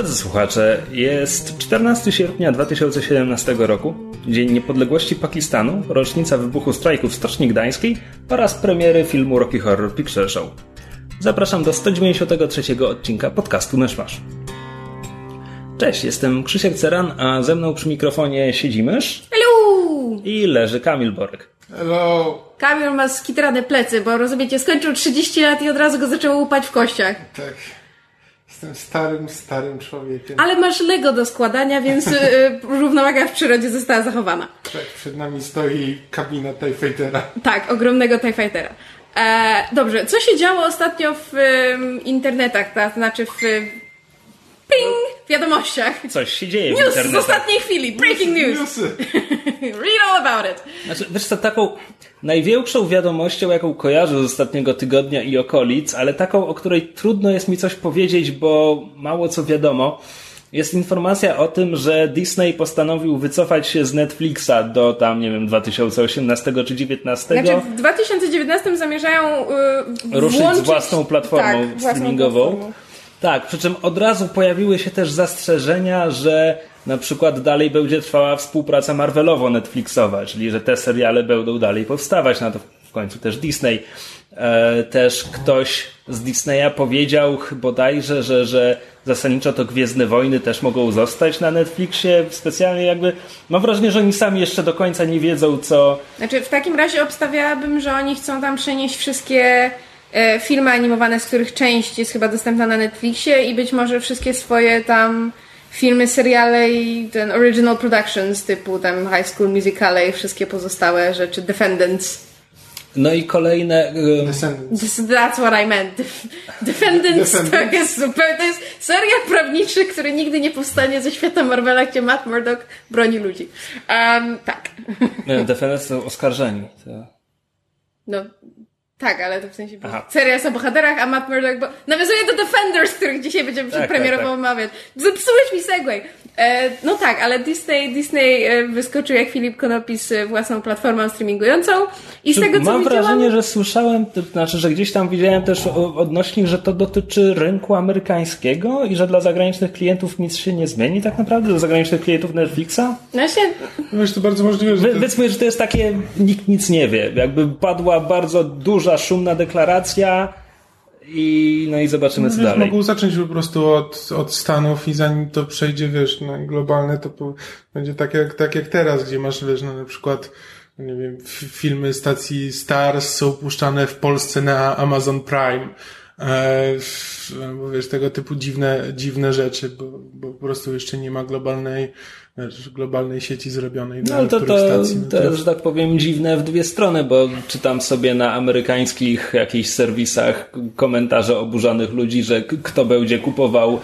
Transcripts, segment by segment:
Drodzy słuchacze, jest 14 sierpnia 2017 roku, Dzień Niepodległości Pakistanu, rocznica wybuchu strajku w Stoczni Gdańskiej oraz premiery filmu Rocky Horror Picture Show. Zapraszam do 193 odcinka podcastu Myszmasz. Cześć, jestem Krzysiek Ceran, a ze mną przy mikrofonie siedzi mysz Hello! i leży Kamil Borek. Hello! Kamil ma skitrane plecy, bo rozumiecie, skończył 30 lat i od razu go zaczęło łupać w kościach. Tak. Jestem starym, starym człowiekiem. Ale masz Lego do składania, więc y, równowaga w przyrodzie została zachowana. Tak, przed nami stoi kabina TIE Fightera. Tak, ogromnego TIE Fightera. E, dobrze, co się działo ostatnio w y, internetach, to znaczy w ping, wiadomościach? Coś się dzieje w News z internecie. ostatniej chwili, breaking news. Newsy. Read all about it. Znaczy, wiesz co, taką największą wiadomością, jaką kojarzę z ostatniego tygodnia i okolic, ale taką, o której trudno jest mi coś powiedzieć, bo mało co wiadomo, jest informacja o tym, że Disney postanowił wycofać się z Netflixa do tam, nie wiem, 2018 czy 2019. Znaczy w 2019 zamierzają y, ruszyć włączyć... z własną platformą tak, własną streamingową. platformą. Tak, przy czym od razu pojawiły się też zastrzeżenia, że na przykład dalej będzie trwała współpraca Marvelowo-Netflixowa, czyli że te seriale będą dalej powstawać, na to w końcu też Disney. E, też ktoś z Disneya powiedział bodajże, że, że zasadniczo to Gwiezdne Wojny też mogą zostać na Netflixie. Specjalnie jakby, mam wrażenie, że oni sami jeszcze do końca nie wiedzą, co, Znaczy, w takim razie obstawiałabym, że oni chcą tam przenieść wszystkie filmy animowane, z których część jest chyba dostępna na Netflixie i być może wszystkie swoje tam filmy, seriale i ten original productions typu tam High School Musicale i wszystkie pozostałe rzeczy, Defendants. no i kolejne, e, Descendants. That's what I meant. Def- Defendants, to Defendants. jest zupełnie, to jest serial prawniczy, który nigdy nie powstanie ze świata Marvela, gdzie Matt Murdock broni ludzi. Um, tak. e, Defenders są oskarżeni. To... No, tak, ale to w sensie Aha. seria jest o bohaterach, a Matt Murdock, bo nawiązuje do Defenders, których dzisiaj będziemy Tak, przedpremierowo tak, tak. omawiać. Zepsułeś mi segway. E, no tak, ale Disney, Disney e, wyskoczył jak Filip Konopis z własną platformą streamingującą i z Czy tego co Mam widziałam... wrażenie, że słyszałem, to znaczy, że gdzieś tam widziałem też odnośnik, że to dotyczy rynku amerykańskiego i że dla zagranicznych klientów nic się nie zmieni tak naprawdę, dla zagranicznych klientów Netflixa. No właśnie, Wiesz, to bardzo możliwe, że Wy, to, powiedzmy, że to jest takie, nikt nic nie wie. Jakby padła bardzo duża, szumna deklaracja i no i zobaczymy co wiesz, dalej. mogą zacząć po prostu od, od Stanów i zanim to przejdzie, wiesz, na globalne, to po, będzie tak jak, tak jak teraz, gdzie masz, wiesz, no, na przykład nie wiem, filmy stacji Stars są puszczane w Polsce na Amazon Prime. E, wiesz, tego typu dziwne, dziwne rzeczy, bo, bo po prostu jeszcze nie ma globalnej, globalnej sieci zrobionej No to, to, stacji. No to jest, że tak powiem, dziwne w dwie strony, bo czytam sobie na amerykańskich jakichś serwisach komentarze oburzonych ludzi, że kto będzie kupował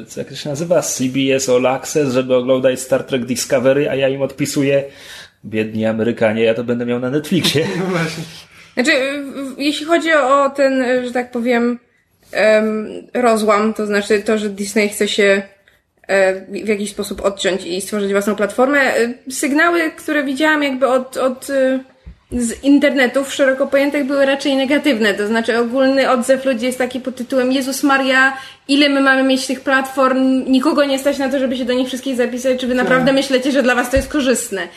e, co jak to się nazywa? CBS All Access, żeby oglądać Star Trek Discovery, a ja im odpisuję biedni Amerykanie, ja to będę miał na Netflixie. No właśnie. Znaczy, jeśli chodzi o ten, e, że tak powiem, em, rozłam, to znaczy to, że Disney chce się e, w jakiś sposób odciąć i stworzyć własną platformę, e, sygnały, które widziałam jakby od, od e, z internetów szeroko pojętych były raczej negatywne, to znaczy ogólny odzew ludzi jest taki pod tytułem Jezus Maria, ile my mamy mieć tych platform, nikogo nie stać na to, żeby się do nich wszystkich zapisać, czy wy naprawdę myślicie, że dla was to jest korzystne.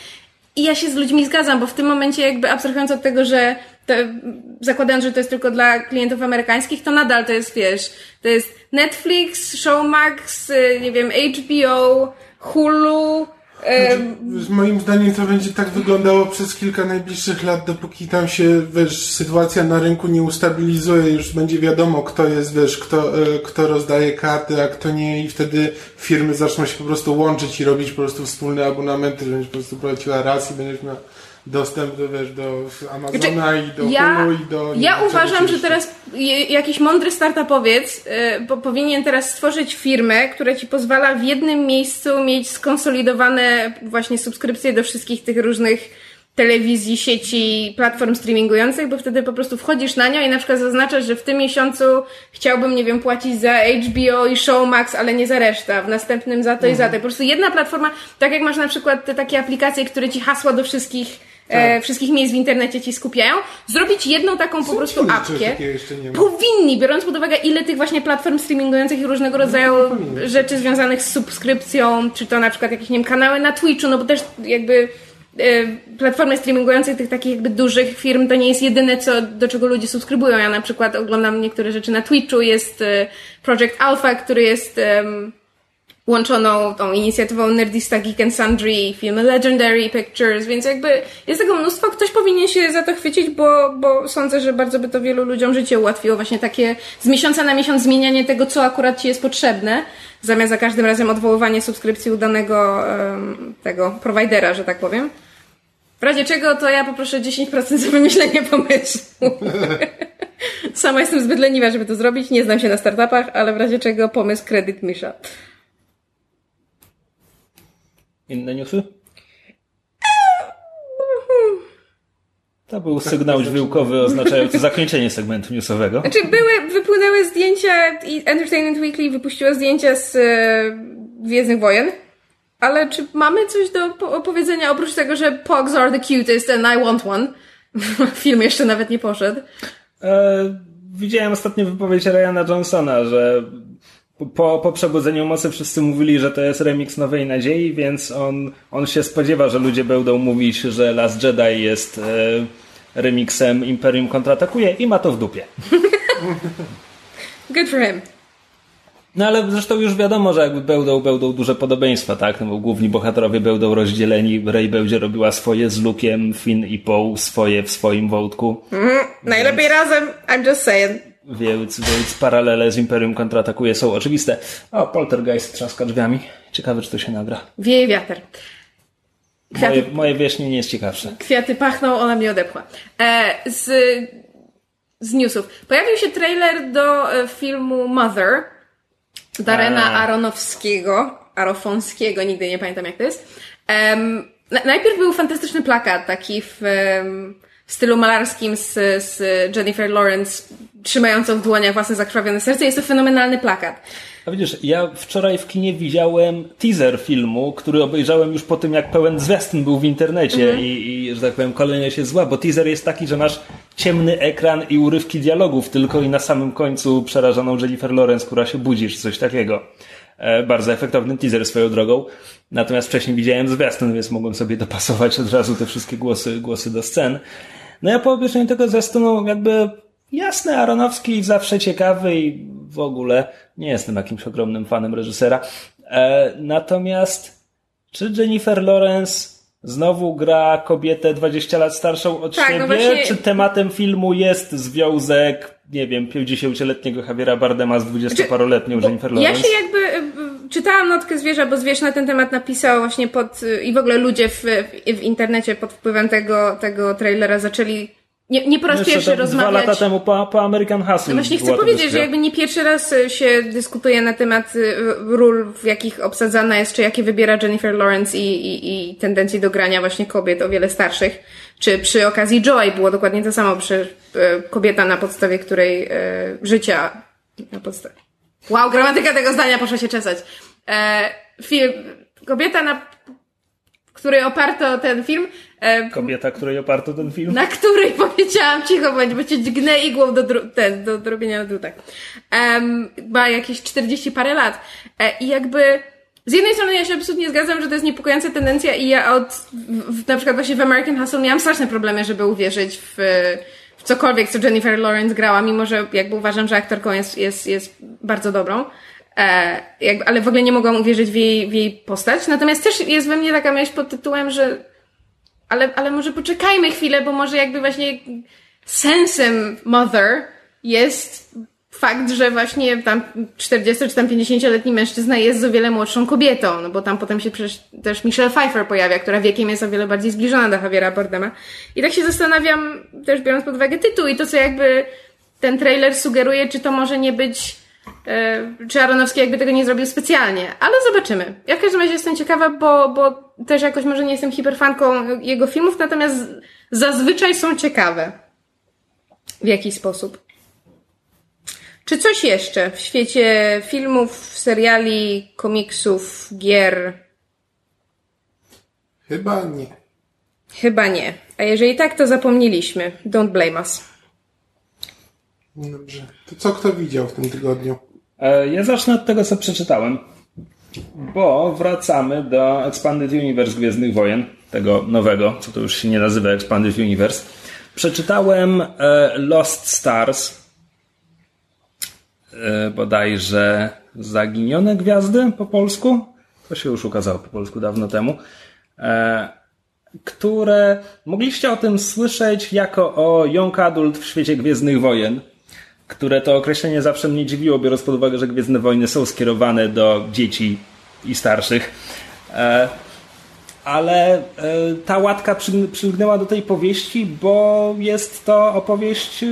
I ja się z ludźmi zgadzam, bo w tym momencie jakby abstrahując od tego, że to, zakładając, że to jest tylko dla klientów amerykańskich, to nadal to jest, wiesz, to jest Netflix, Showmax, y, nie wiem, HBO, Hulu, y, Z moim zdaniem to będzie tak wyglądało przez kilka najbliższych lat, dopóki tam się, wiesz, sytuacja na rynku nie ustabilizuje, już będzie wiadomo, kto jest, wiesz, kto, e, kto rozdaje karty, a kto nie i wtedy firmy zaczną się po prostu łączyć i robić po prostu wspólne abonamenty, że będziesz po prostu płaciła raz i będziesz miał dostęp do, wiesz, do Amazona i do ja, Hulu i do... ja uważam, że teraz jakiś mądry startupowiec y, po, powinien teraz stworzyć firmę, która ci pozwala w jednym miejscu mieć skonsolidowane właśnie subskrypcje do wszystkich tych różnych telewizji, sieci, platform streamingujących, bo wtedy po prostu wchodzisz na nią i na przykład zaznaczasz, że w tym miesiącu chciałbym, nie wiem, płacić za HBO i Showmax, ale nie za resztę, w następnym za to i za to. Po prostu jedna platforma, tak jak masz na przykład te takie aplikacje, które ci hasła do wszystkich e, wszystkich miejsc w internecie ci skupiają, zrobić jedną taką po prostu apkę. Powinni, biorąc pod uwagę ile tych właśnie platform streamingujących i różnego rodzaju rzeczy związanych z subskrypcją, czy to na przykład jakieś, nie wiem, kanały na Twitchu, no bo też jakby e, platformy streamingujące tych takich jakby dużych firm to nie jest jedyne, co, do czego ludzie subskrybują. Ja na przykład oglądam niektóre rzeczy na Twitchu, jest e, Project Alpha, który jest em, łączoną tą inicjatywą Nerdista Geek and Sundry, filmy Legendary Pictures, więc jakby jest tego mnóstwo. Ktoś powinien się za to chwycić, bo, bo sądzę, że bardzo by to wielu ludziom życie ułatwiło. Właśnie takie z miesiąca na miesiąc zmienianie tego, co akurat ci jest potrzebne, zamiast za każdym razem odwoływanie subskrypcji u danego tego prowajdera, że tak powiem. W razie czego to ja poproszę 10% za wymyślenie pomysłu. Sama jestem zbyt leniwa, żeby to zrobić. Nie znam się na startupach, ale w razie czego pomysł kredyt Misza. Inne newsy? To był sygnał dźwiękowy oznaczający zakończenie segmentu newsowego. Znaczy były, wypłynęły zdjęcia i Entertainment Weekly wypuściło zdjęcia z e, Gwiezdnych Wojen. Ale czy mamy coś do po- opowiedzenia oprócz tego, że Pogs are the cutest and I want one? Film jeszcze nawet nie poszedł. E, widziałem ostatnio wypowiedź Ryana Johnsona, że po, po przebudzeniu mocy wszyscy mówili, że to jest remix Nowej Nadziei, więc on, on się spodziewa, że ludzie będą mówić, że Last Jedi jest e, remixem Imperium kontratakuje i ma to w dupie. Good for him. No ale zresztą już wiadomo, że jakby będą, będą duże podobieństwa, tak? No bo główni bohaterowie będą rozdzieleni, Rey będzie robiła swoje z Luke'em, Finn i Poe swoje w swoim wątku, Najlepiej razem, I'm just saying. Więc, więc paralele z Imperium kontratakuje są oczywiste. O, Poltergeist trzaska drzwiami. Ciekawe, czy to się nagra. Wieje wiatr. Moje, moje wierzchnie nie jest ciekawsze. Kwiaty pachną, ona mnie odepchła. E, z, z newsów. Pojawił się trailer do e, filmu Mother Darena A. Aronowskiego. Arofonskiego, nigdy nie pamiętam jak to jest. Najpierw był fantastyczny plakat, taki w em, stylu malarskim z, z Jennifer Lawrence trzymającą w dłoniach własne zakrwawione serce. Jest to fenomenalny plakat. A widzisz, ja wczoraj w kinie widziałem teaser filmu, który obejrzałem już po tym, jak pełen zwiastun był w internecie i, i, że tak powiem, kolejność jest zła, bo teaser jest taki, że masz ciemny ekran i urywki dialogów tylko i na samym końcu przerażoną Jennifer Lawrence, która się budzi, czy coś takiego. E, bardzo efektowny teaser swoją drogą. Natomiast wcześniej widziałem zwiastun, więc mogłem sobie dopasować od razu te wszystkie głosy, głosy do scen. No ja po obejrzeniu tego zwiastunu jakby jasny, Aronowski zawsze ciekawy i w ogóle nie jestem jakimś ogromnym fanem reżysera. E, natomiast czy Jennifer Lawrence znowu gra kobietę 20 lat starszą od Tak, no siebie? właśnie- Czy tematem filmu jest związek, nie wiem, 50-letniego Javiera Bardema z 20-paroletnią Jennifer Ja Lawrence? się jakby czytałam notkę zwierza, bo zwierz na ten temat napisał właśnie pod y, i w ogóle ludzie w, w internecie pod wpływem tego, tego trailera zaczęli nie, nie po raz Jeszcze pierwszy rozmawiać. Dwa lata temu po, po American Hustle. No właśnie chcę powiedzieć, że jakby nie pierwszy raz y, się dyskutuje na temat y, ról, w jakich obsadzana jest, czy jakie wybiera Jennifer Lawrence i, i, i tendencji do grania właśnie kobiet o wiele starszych. Czy przy okazji Joy było dokładnie to samo, przy kobieta na podstawie której życia na podstawie. Wow, gramatyka tego zdania poszła się czesać. E, film, kobieta na której oparto ten film, e, Kobieta, której oparto ten film. na której powiedziałam cicho bądź, bo cię dźgnę igłą do, dru- ten, do, do robienia drutach. Um, ma jakieś 40 parę lat. E, I jakby z jednej strony ja się absolutnie zgadzam, że to jest niepokojąca tendencja i ja od, w, na przykład właśnie w American Hustle miałam straszne problemy, żeby uwierzyć w, w cokolwiek, co Jennifer Lawrence grała, mimo że jakby uważam, że aktorką jest, jest, jest bardzo dobrą. E, jakby, ale w ogóle nie mogłam uwierzyć w jej, w jej postać. Natomiast też jest we mnie taka myśl pod tytułem, że ale, ale może poczekajmy chwilę, bo może jakby właśnie sensem Mother jest fakt, że właśnie tam 40 czy tam 50-letni mężczyzna jest o wiele młodszą kobietą, no bo tam potem się przecież też Michelle Pfeiffer pojawia, która wiekiem jest o wiele bardziej zbliżona do Javiera Bardema. I tak się zastanawiam, też biorąc pod uwagę tytuł i to, co jakby ten trailer sugeruje, czy to może nie być e, czy Aronowski jakby tego nie zrobił specjalnie, ale zobaczymy. Ja w każdym razie jestem ciekawa, bo, bo też jakoś może nie jestem hiperfanką jego filmów, natomiast zazwyczaj są ciekawe. W jakiś sposób. Czy coś jeszcze w świecie filmów, seriali, komiksów, gier? Chyba nie. Chyba nie. A jeżeli tak, to zapomnieliśmy. Don't blame us. Dobrze. To co kto widział w tym tygodniu? E, ja zacznę od tego, co przeczytałem, bo wracamy do Expanded Universe Gwiezdnych Wojen, tego nowego, co to już się nie nazywa Expanded Universe. Przeczytałem e, Lost Stars, bodajże Zaginione Gwiazdy po polsku. To się już ukazało po polsku dawno temu. Które mogliście o tym słyszeć jako o Young Adult w świecie Gwiezdnych Wojen które to określenie zawsze mnie dziwiło, biorąc pod uwagę, że Gwiezdne Wojny są skierowane do dzieci i starszych. E, ale e, ta łatka przylgnęła do tej powieści, bo jest to opowieść y,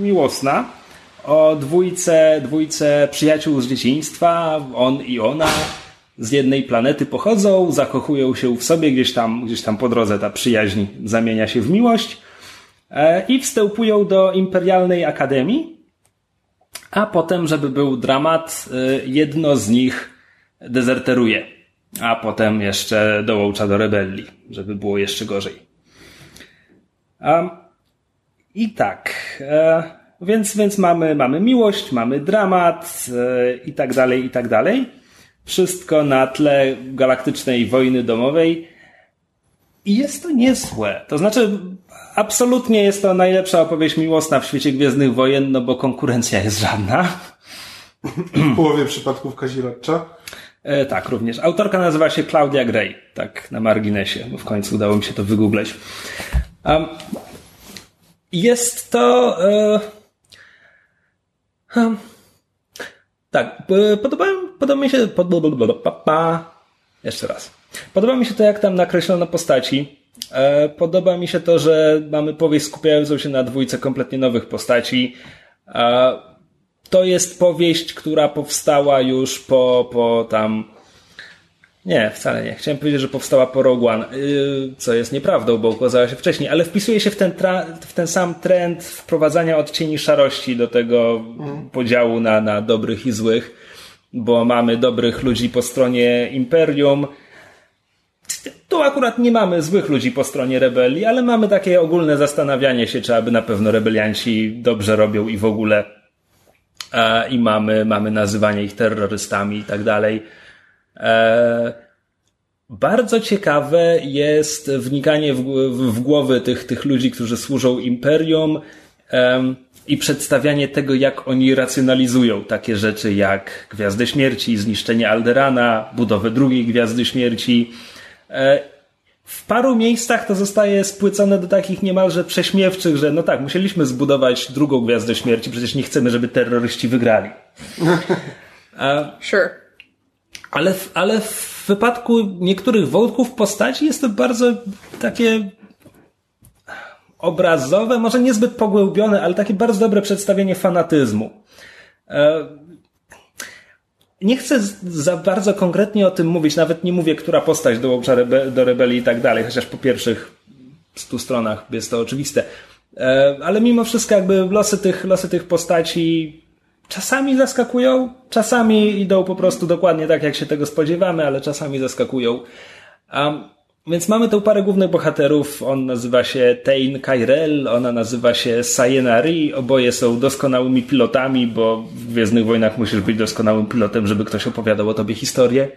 miłosna o dwójce, dwójce przyjaciół z dzieciństwa, on i ona z jednej planety pochodzą, zakochują się w sobie, gdzieś tam, gdzieś tam po drodze ta przyjaźń zamienia się w miłość E, i wstępują do Imperialnej Akademii, a potem, żeby był dramat, e, jedno z nich dezerteruje, a potem jeszcze dołącza do rebelii, żeby było jeszcze gorzej. I tak, e, więc, więc mamy, mamy miłość, mamy dramat i tak dalej, i tak dalej. Wszystko na tle galaktycznej wojny domowej. I jest to niezłe. To znaczy, absolutnie jest to najlepsza opowieść miłosna w świecie Gwiezdnych Wojen, no bo konkurencja jest żadna. W połowie przypadków kazirodcza. E, tak, również. Autorka nazywa się Claudia Gray, tak na marginesie, bo w końcu udało mi się to wygooglać. Um, jest to... E, um, tak, podoba, podoba mi się... Podoba, jeszcze raz. Podoba mi się to, jak tam nakreślono postaci. E, podoba mi się to, że mamy powieść skupiającą się na dwójce kompletnie nowych postaci. E, to jest powieść, która powstała już po, po tam. Nie, wcale nie. Chciałem powiedzieć, że powstała po Rogue One, y, co jest nieprawdą, bo ukazała się wcześniej, ale wpisuje się w ten, w ten sam trend wprowadzania odcieni szarości do tego mm. podziału na, na dobrych i złych, bo mamy dobrych ludzi po stronie Imperium, tu akurat nie mamy złych ludzi po stronie rebelii, ale mamy takie ogólne zastanawianie się, czy aby na pewno rebelianci dobrze robią i w ogóle. I mamy, mamy nazywanie ich terrorystami i tak dalej. E, bardzo ciekawe jest wnikanie w, w głowy tych, tych ludzi, którzy służą imperium i przedstawianie tego, jak oni racjonalizują takie rzeczy jak Gwiazdę Śmierci, zniszczenie Alderana, budowę drugiej Gwiazdy Śmierci, E, w paru miejscach to zostaje spłycone do takich niemalże prześmiewczych, że no tak, musieliśmy zbudować drugą gwiazdę śmierci, przecież nie chcemy, żeby terroryści wygrali. A, sure. Ale, w, ale w wypadku niektórych wątków postaci jest to bardzo takie obrazowe, może niezbyt pogłębione, ale takie bardzo dobre przedstawienie fanatyzmu. E, nie chcę za bardzo konkretnie o tym mówić, nawet nie mówię, która postać dołącza rebe do rebelii i tak dalej, chociaż po pierwszych stu stronach jest to oczywiste. E, ale mimo wszystko jakby losy tych, losy tych postaci czasami zaskakują, czasami idą po prostu dokładnie tak, jak się tego spodziewamy, ale czasami zaskakują. Um, więc mamy tu parę głównych bohaterów. On nazywa się Tain Kyrell, ona nazywa się Sayena Ri. Oboje są doskonałymi pilotami, bo w Gwiezdnych Wojnach musisz być doskonałym pilotem, żeby ktoś opowiadał o tobie historię.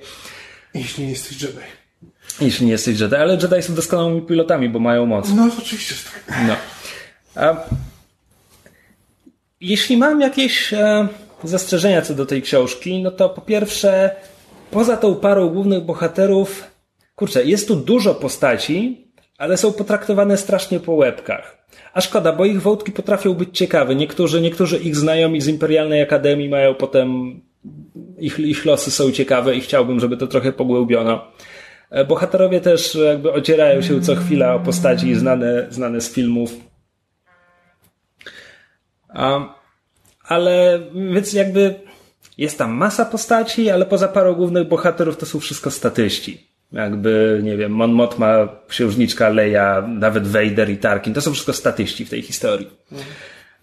Jeśli nie jesteś Jedi. Jeśli nie jesteś Jedi, ale Jedi są doskonałymi pilotami, bo mają moc. No, oczywiście, tak. No. A jeśli mam jakieś e, zastrzeżenia co do tej książki, no to po pierwsze, poza tą parą głównych bohaterów, kurczę, jest tu dużo postaci, ale są potraktowane strasznie po łebkach. A szkoda, bo ich wątki potrafią być ciekawe. Niektórzy, niektórzy ich znajomi z Imperialnej Akademii mają potem, ich, ich losy są ciekawe i chciałbym, żeby to trochę pogłębiono. E, bohaterowie też jakby ocierają się co chwila o postaci znane, znane z filmów. Ale więc jakby jest tam masa postaci, ale poza parą głównych bohaterów to są wszystko statyści. Jakby, nie wiem, Mon Mothma, księżniczka Leia, nawet Vader i Tarkin, to są wszystko statyści w tej historii.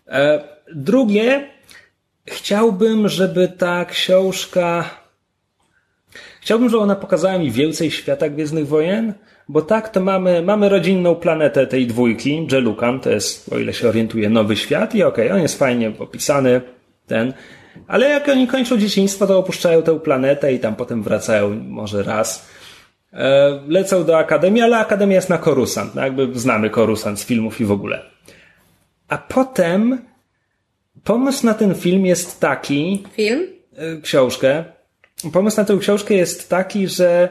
E, drugie, chciałbym, żeby ta książka Chciałbym, żeby ona pokazała mi więcej świata Gwiezdnych Wojen, bo tak to mamy, mamy rodzinną planetę tej dwójki, Jelukan, to jest, o ile się orientuję, nowy świat i okej, okay, on jest fajnie opisany, ten, ale jak oni kończą dzieciństwo, to opuszczają tę planetę i tam potem wracają może raz. E, lecą do Akademii, ale Akademia jest na Korusant, no jakby znamy Korusant z filmów i w ogóle. A potem pomysł na ten film jest taki... Film? E, książkę pomysł na tę książkę jest taki, że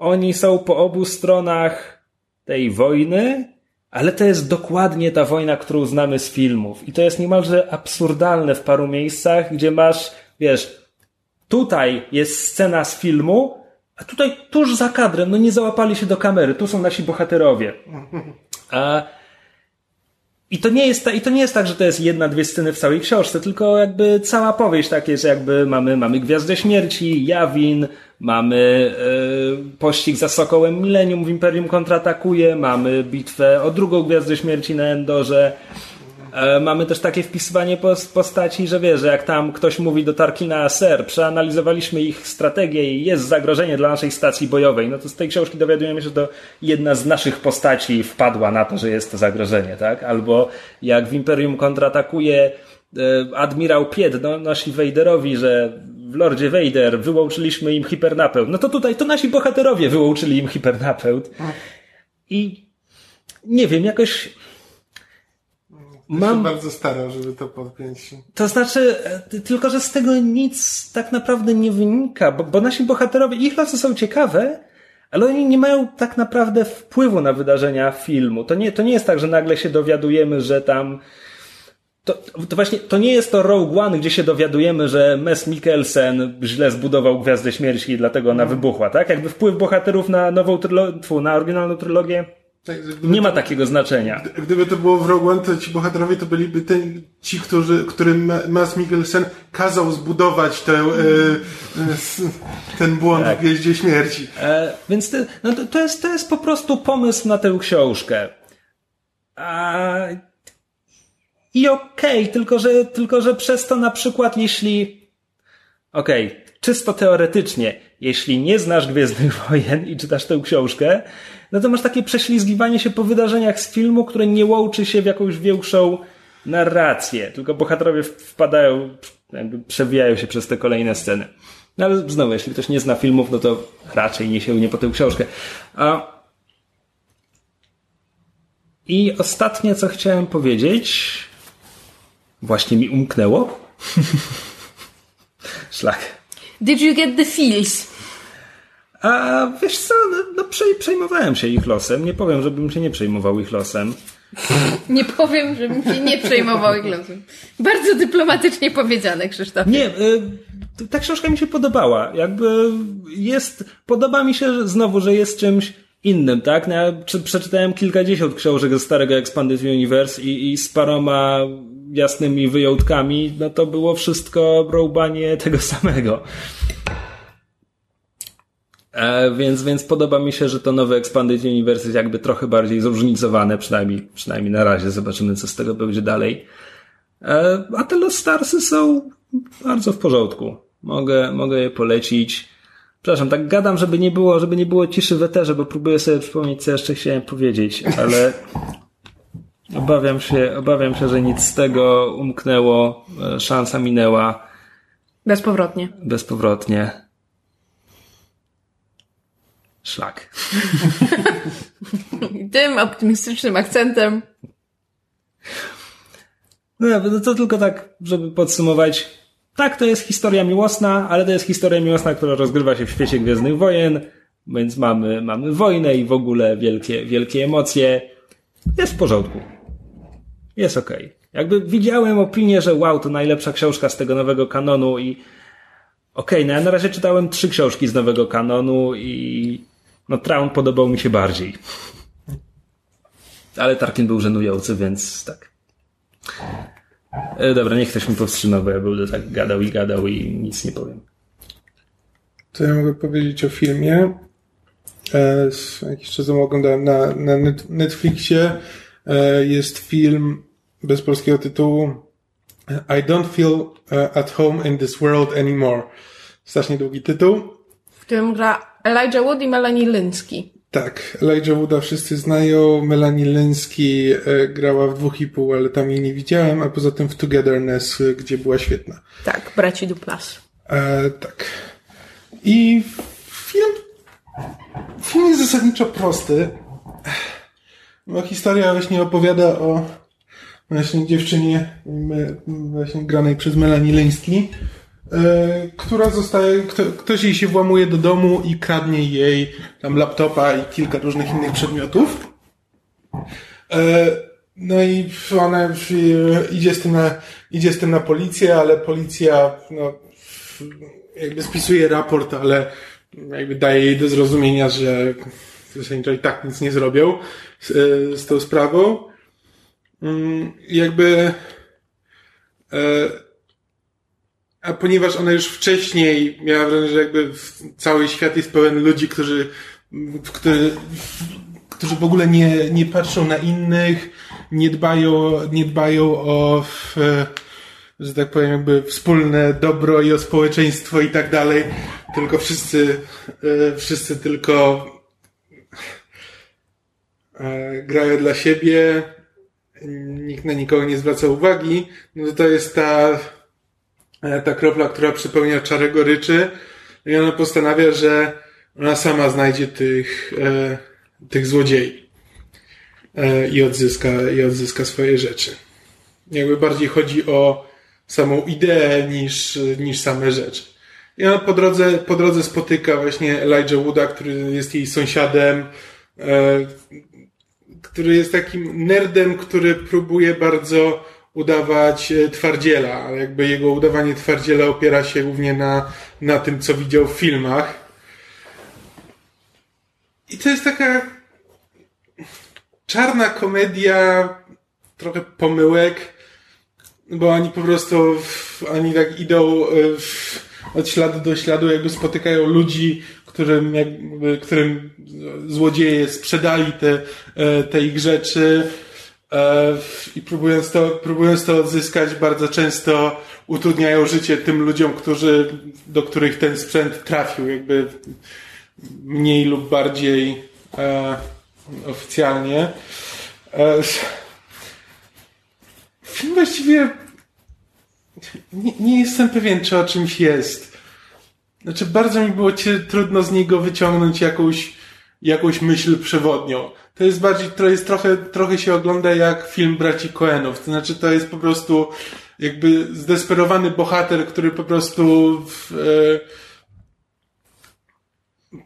oni są po obu stronach tej wojny, ale to jest dokładnie ta wojna, którą znamy z filmów. I to jest niemalże absurdalne w paru miejscach, gdzie masz, wiesz, tutaj jest scena z filmu, a tutaj tuż za kadrem, no nie załapali się do kamery, tu są nasi bohaterowie. A i to nie jest, ta, i to nie jest tak, że to jest jedna, dwie sceny w całej książce, tylko jakby cała powieść takie, że jakby mamy, mamy Gwiazdę Śmierci, Jawin, mamy e, pościg za Sokołem Millennium w Imperium kontratakuje, mamy bitwę o drugą Gwiazdę Śmierci na Endorze, E, mamy też takie wpisywanie postaci, że wie, że jak tam ktoś mówi do Tarkina Ser, przeanalizowaliśmy ich strategię i jest zagrożenie dla naszej stacji bojowej, no to z tej książki dowiadujemy się, że to jedna z naszych postaci wpadła na to, że jest to zagrożenie, tak? Albo jak w Imperium kontratakuje e, admirał Pied donosi Vaderowi, że w Lordzie Vader wyłączyliśmy im hipernapełt. No to tutaj to nasi bohaterowie wyłączyli im hipernapełt. I nie wiem, jakoś Mam bardzo stara, żeby to podpiąć. To znaczy, e, tylko że z tego nic tak naprawdę nie wynika, bo, bo nasi bohaterowie, ich losy są ciekawe, ale oni nie mają tak naprawdę wpływu na wydarzenia filmu. To nie, to nie jest tak, że nagle się dowiadujemy, że tam to, to właśnie, to nie jest to Rogue One, gdzie się dowiadujemy, że Mess Mikkelsen źle zbudował Gwiazdę Śmierci i dlatego ona no. wybuchła, tak? Jakby wpływ bohaterów na nową trylogię, na oryginalną trylogię tak, nie ma takiego znaczenia. Gdyby to było w Rogue One, to ci bohaterowie to byliby ci, którzy, którym Mas Mikkelsen kazał zbudować tę, e, ten błąd tak. w Gwieździe Śmierci. E, więc to, no to, to, jest, to jest po prostu pomysł na tę książkę. A... I okej, okay, tylko, że, tylko że przez to na przykład jeśli okej, okay, czysto teoretycznie, jeśli nie znasz Gwiezdnych Wojen i czytasz tę książkę, no to masz takie prześlizgiwanie się po wydarzeniach z filmu, które nie łączy się w jakąś większą narrację, tylko bohaterowie wpadają, jakby przewijają się przez te kolejne sceny. No ale znowu, jeśli ktoś nie zna filmów, no to raczej nie sięgnie po tę książkę. A... I ostatnie, co chciałem powiedzieć, właśnie mi umknęło. Szlak. Did you get the feels? A wiesz co, no, no przejmowałem się ich losem. Nie powiem, żebym się nie przejmował ich losem. Nie powiem, żebym się nie przejmował ich losem. Bardzo dyplomatycznie powiedziane, Krzysztof. Nie, y, ta książka mi się podobała. Jakby jest, podoba mi się że znowu, że jest czymś innym, tak? No ja przeczytałem kilkadziesiąt książek ze starego Expanded Universe i, i z paroma jasnymi wyjątkami, no to było wszystko rołbanie tego samego. E, więc, więc podoba mi się, że to nowe Expanded Universe jest jakby trochę bardziej zróżnicowane, przynajmniej, przynajmniej na razie. Zobaczymy, co z tego będzie dalej. E, a te Lost Starsy są bardzo w porządku. Mogę, mogę je polecić. Przepraszam, tak gadam, żeby nie było, żeby nie było ciszy w eterze, bo próbuję sobie przypomnieć, co jeszcze chciałem powiedzieć, ale obawiam się, obawiam się, że nic z tego umknęło, e, szansa minęła. Bezpowrotnie. Bezpowrotnie. Szlak. Tym optymistycznym akcentem. No, no to tylko tak, żeby podsumować. Tak, to jest historia miłosna, ale to jest historia miłosna, która rozgrywa się w świecie Gwiezdnych Wojen, więc mamy, mamy wojnę i w ogóle wielkie, wielkie emocje. Jest w porządku. Jest okej. Okay. Jakby widziałem opinię, że wow, to najlepsza książka z tego nowego kanonu i okej, okay, no ja na razie czytałem trzy książki z nowego kanonu i no Traun podobał mi się bardziej. Ale Tarkin był żenujący, więc tak. E, dobra, niech ktoś mi powstrzyma, bo ja będę tak gadał i gadał i nic nie powiem. Co ja mogę powiedzieć o filmie? E, jakiś czas temu oglądałem na, na Netflixie. E, jest film bez polskiego tytułu I don't feel e, at home in this world anymore. Strasznie długi tytuł. W którym gra Elijah Wood i Melanie Linsky. Tak, Elijah Wooda wszyscy znają, Melanie Linsky e, grała w dwóch i pół, ale tam jej nie widziałem, a poza tym w Togetherness, e, gdzie była świetna. Tak, braci Duplas. E, tak. I film, film jest zasadniczo prosty. Bo historia właśnie opowiada o właśnie dziewczynie właśnie granej przez Melanie Linsky, która zostaje, kto, ktoś jej się włamuje do domu i kradnie jej tam laptopa i kilka różnych innych przedmiotów. E, no i ona idzie z tym na, idzie z tym na policję, ale policja, no, jakby spisuje raport, ale jakby daje jej do zrozumienia, że zasadniczo i tak nic nie zrobią z, e, z tą sprawą. Mm, jakby a ponieważ ona już wcześniej miała wrażenie, że jakby cały świat jest pełen ludzi, którzy, którzy, którzy w ogóle nie, nie patrzą na innych, nie dbają, nie dbają o, że tak powiem, jakby wspólne dobro i o społeczeństwo i tak dalej, tylko wszyscy, e, wszyscy tylko e, grają dla siebie, nikt na nikogo nie zwraca uwagi, no to jest ta ta kropla, która przypełnia czarę goryczy i ona postanawia, że ona sama znajdzie tych, e, tych złodziei e, i odzyska, i odzyska swoje rzeczy. Jakby bardziej chodzi o samą ideę niż, niż same rzeczy. I ona po drodze, po drodze spotyka właśnie Elijah Wooda, który jest jej sąsiadem, e, który jest takim nerdem, który próbuje bardzo udawać e, twardziela, ale jakby jego udawanie twardziela opiera się głównie na, na tym, co widział w filmach. I to jest taka czarna komedia, trochę pomyłek, bo oni po prostu, oni tak idą e, od śladu do śladu, jakby spotykają ludzi, którym, jakby, którym złodzieje sprzedali te, e, te ich rzeczy, i próbując to, próbując to odzyskać, bardzo często utrudniają życie tym ludziom, którzy, do których ten sprzęt trafił, jakby mniej lub bardziej e, oficjalnie. E, film właściwie nie, nie, jestem pewien, czy o czymś jest. Znaczy, bardzo mi było trudno z niego wyciągnąć jakąś, jakąś myśl przewodnią to jest bardziej, to jest trochę, trochę się ogląda jak film braci Coenów. To znaczy, to jest po prostu jakby zdesperowany bohater, który po prostu w, e,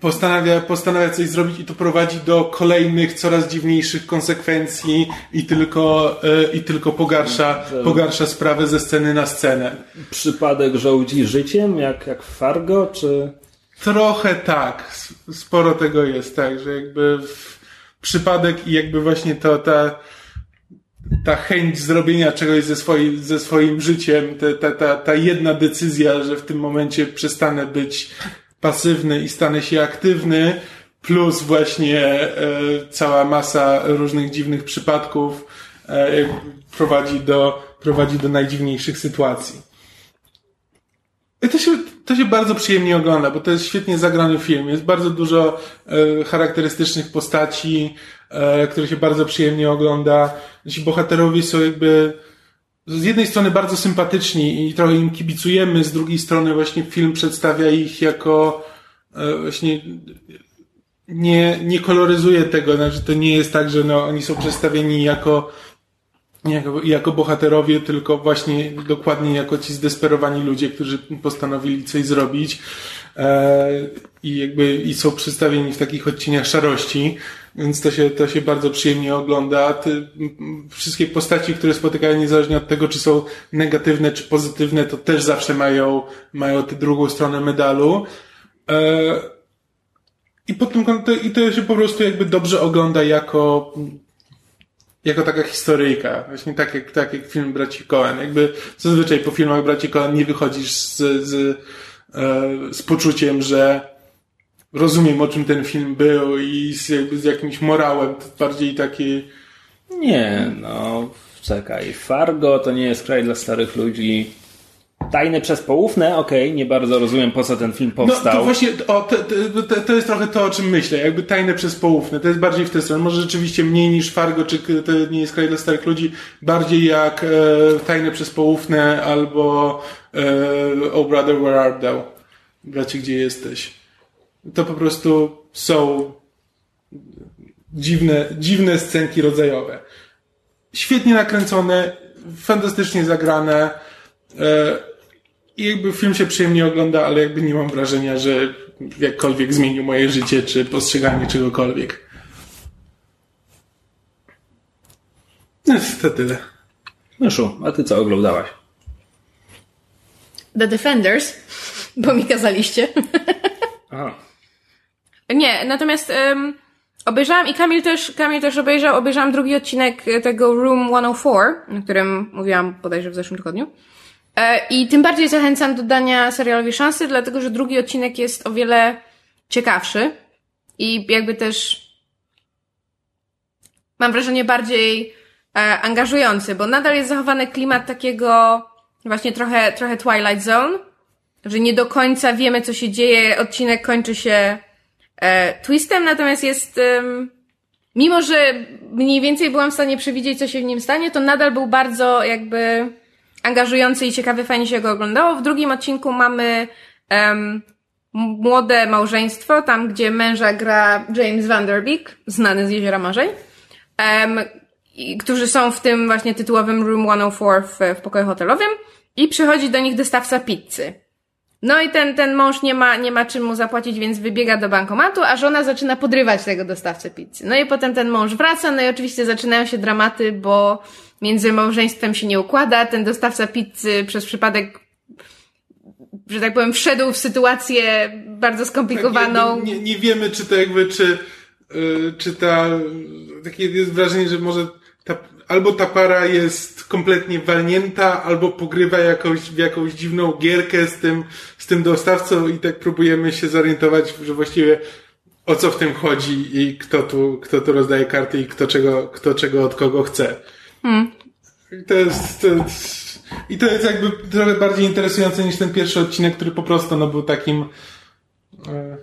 postanawia, postanawia coś zrobić i to prowadzi do kolejnych, coraz dziwniejszych konsekwencji i tylko, e, i tylko pogarsza, pogarsza sprawę ze sceny na scenę. Przypadek żołdzi życiem, jak, jak Fargo, czy... Trochę tak. Sporo tego jest, tak, że jakby w, przypadek i jakby właśnie to, ta, ta chęć zrobienia czegoś ze, swoim, ze swoim życiem, ta, ta, ta, ta jedna decyzja, że w tym momencie przestanę być pasywny i stanę się aktywny, plus właśnie e, cała masa różnych dziwnych przypadków e, prowadzi, do, prowadzi do najdziwniejszych sytuacji. I to się, to się bardzo przyjemnie ogląda, bo to jest świetnie zagrany film. Jest bardzo dużo e, charakterystycznych postaci, e, które się bardzo przyjemnie ogląda. Ci bohaterowie są jakby z jednej strony bardzo sympatyczni i trochę im kibicujemy, z drugiej strony właśnie film przedstawia ich jako e, właśnie nie, nie koloryzuje tego, znaczy to nie jest tak, że no, oni są przedstawieni jako jako, jako bohaterowie, tylko właśnie dokładnie jako ci zdesperowani ludzie, którzy postanowili coś zrobić e, i jakby i są przedstawieni w takich odcieniach szarości, więc to się, to się bardzo przyjemnie ogląda. Te, wszystkie postaci, które spotykają, niezależnie od tego, czy są negatywne, czy pozytywne, to też zawsze mają, mają tę drugą stronę medalu. E, i, pod tym, i to się po prostu jakby dobrze ogląda jako jako taka historyjka, właśnie tak jak, tak jak film Braci Coen. Jakby zazwyczaj po filmach Braci Coen nie wychodzisz z, z, e, z poczuciem, że rozumiem o czym ten film był i z, jakby z jakimś morałem, bardziej taki Nie, no, czekaj. Fargo to nie jest kraj dla starych ludzi. Tajne przez poufne, okej, nie bardzo rozumiem po co ten film No powstał. to właśnie, o, to, to, to jest trochę to, o czym myślę. Jakby tajne przez poufne. To jest bardziej w tę stronę. Może rzeczywiście mniej niż Fargo, czy to nie jest kraj dla starych ludzi. Bardziej jak e, tajne przez poufne albo e, Oh Brother, Where Art Thou? Bracie, gdzie jesteś? To po prostu są dziwne, dziwne scenki rodzajowe. Świetnie nakręcone, fantastycznie zagrane. E, i jakby film się przyjemnie ogląda, ale jakby nie mam wrażenia, że jakkolwiek zmienił moje życie, czy postrzeganie czegokolwiek. No, to tyle. Myszu, a ty co oglądałaś? The Defenders, bo mi kazaliście. Aha. Nie, natomiast um, obejrzałam i Kamil też, Kamil też obejrzał, obejrzałam drugi odcinek tego Room 104, o którym mówiłam bodajże w zeszłym tygodniu. E, I tym bardziej zachęcam do dania serialowi szansy, dlatego że drugi odcinek jest o wiele ciekawszy i jakby też mam wrażenie bardziej e, angażujący, bo nadal jest zachowany klimat takiego właśnie trochę, trochę Twilight Zone, że nie do końca wiemy, co się dzieje. Odcinek kończy się e, twistem, natomiast jest, mimo że mniej więcej byłam w stanie przewidzieć, co się w nim stanie, to nadal był bardzo jakby angażujący i ciekawy, fajnie się go oglądało. W drugim odcinku mamy em, m- młode małżeństwo, tam gdzie męża gra James Van znany z Jeziora Marzeń, em, i, którzy są w tym właśnie tytułowym Room 104 w, w pokoju hotelowym i przychodzi do nich dostawca pizzy. No i ten, ten mąż nie ma, nie ma czym mu zapłacić, więc wybiega do bankomatu, a żona zaczyna podrywać tego dostawcę pizzy. No i potem ten mąż wraca, no i oczywiście zaczynają się dramaty, bo między małżeństwem się nie układa. Ten dostawca pizzy przez przypadek, że tak powiem, wszedł w sytuację bardzo skomplikowaną. Tak, jakby nie, nie wiemy, czy to jakby, czy, y, czy ta, takie jest wrażenie, że może ta, albo ta para jest kompletnie walnięta, albo pogrywa jakąś, w jakąś dziwną gierkę z tym, z tym dostawcą i tak próbujemy się zorientować, że właściwie o co w tym chodzi i kto tu, kto tu rozdaje karty i kto czego, kto czego od kogo chce. I to jest, to jest, i to jest jakby trochę bardziej interesujące niż ten pierwszy odcinek, który po prostu no, był takim e,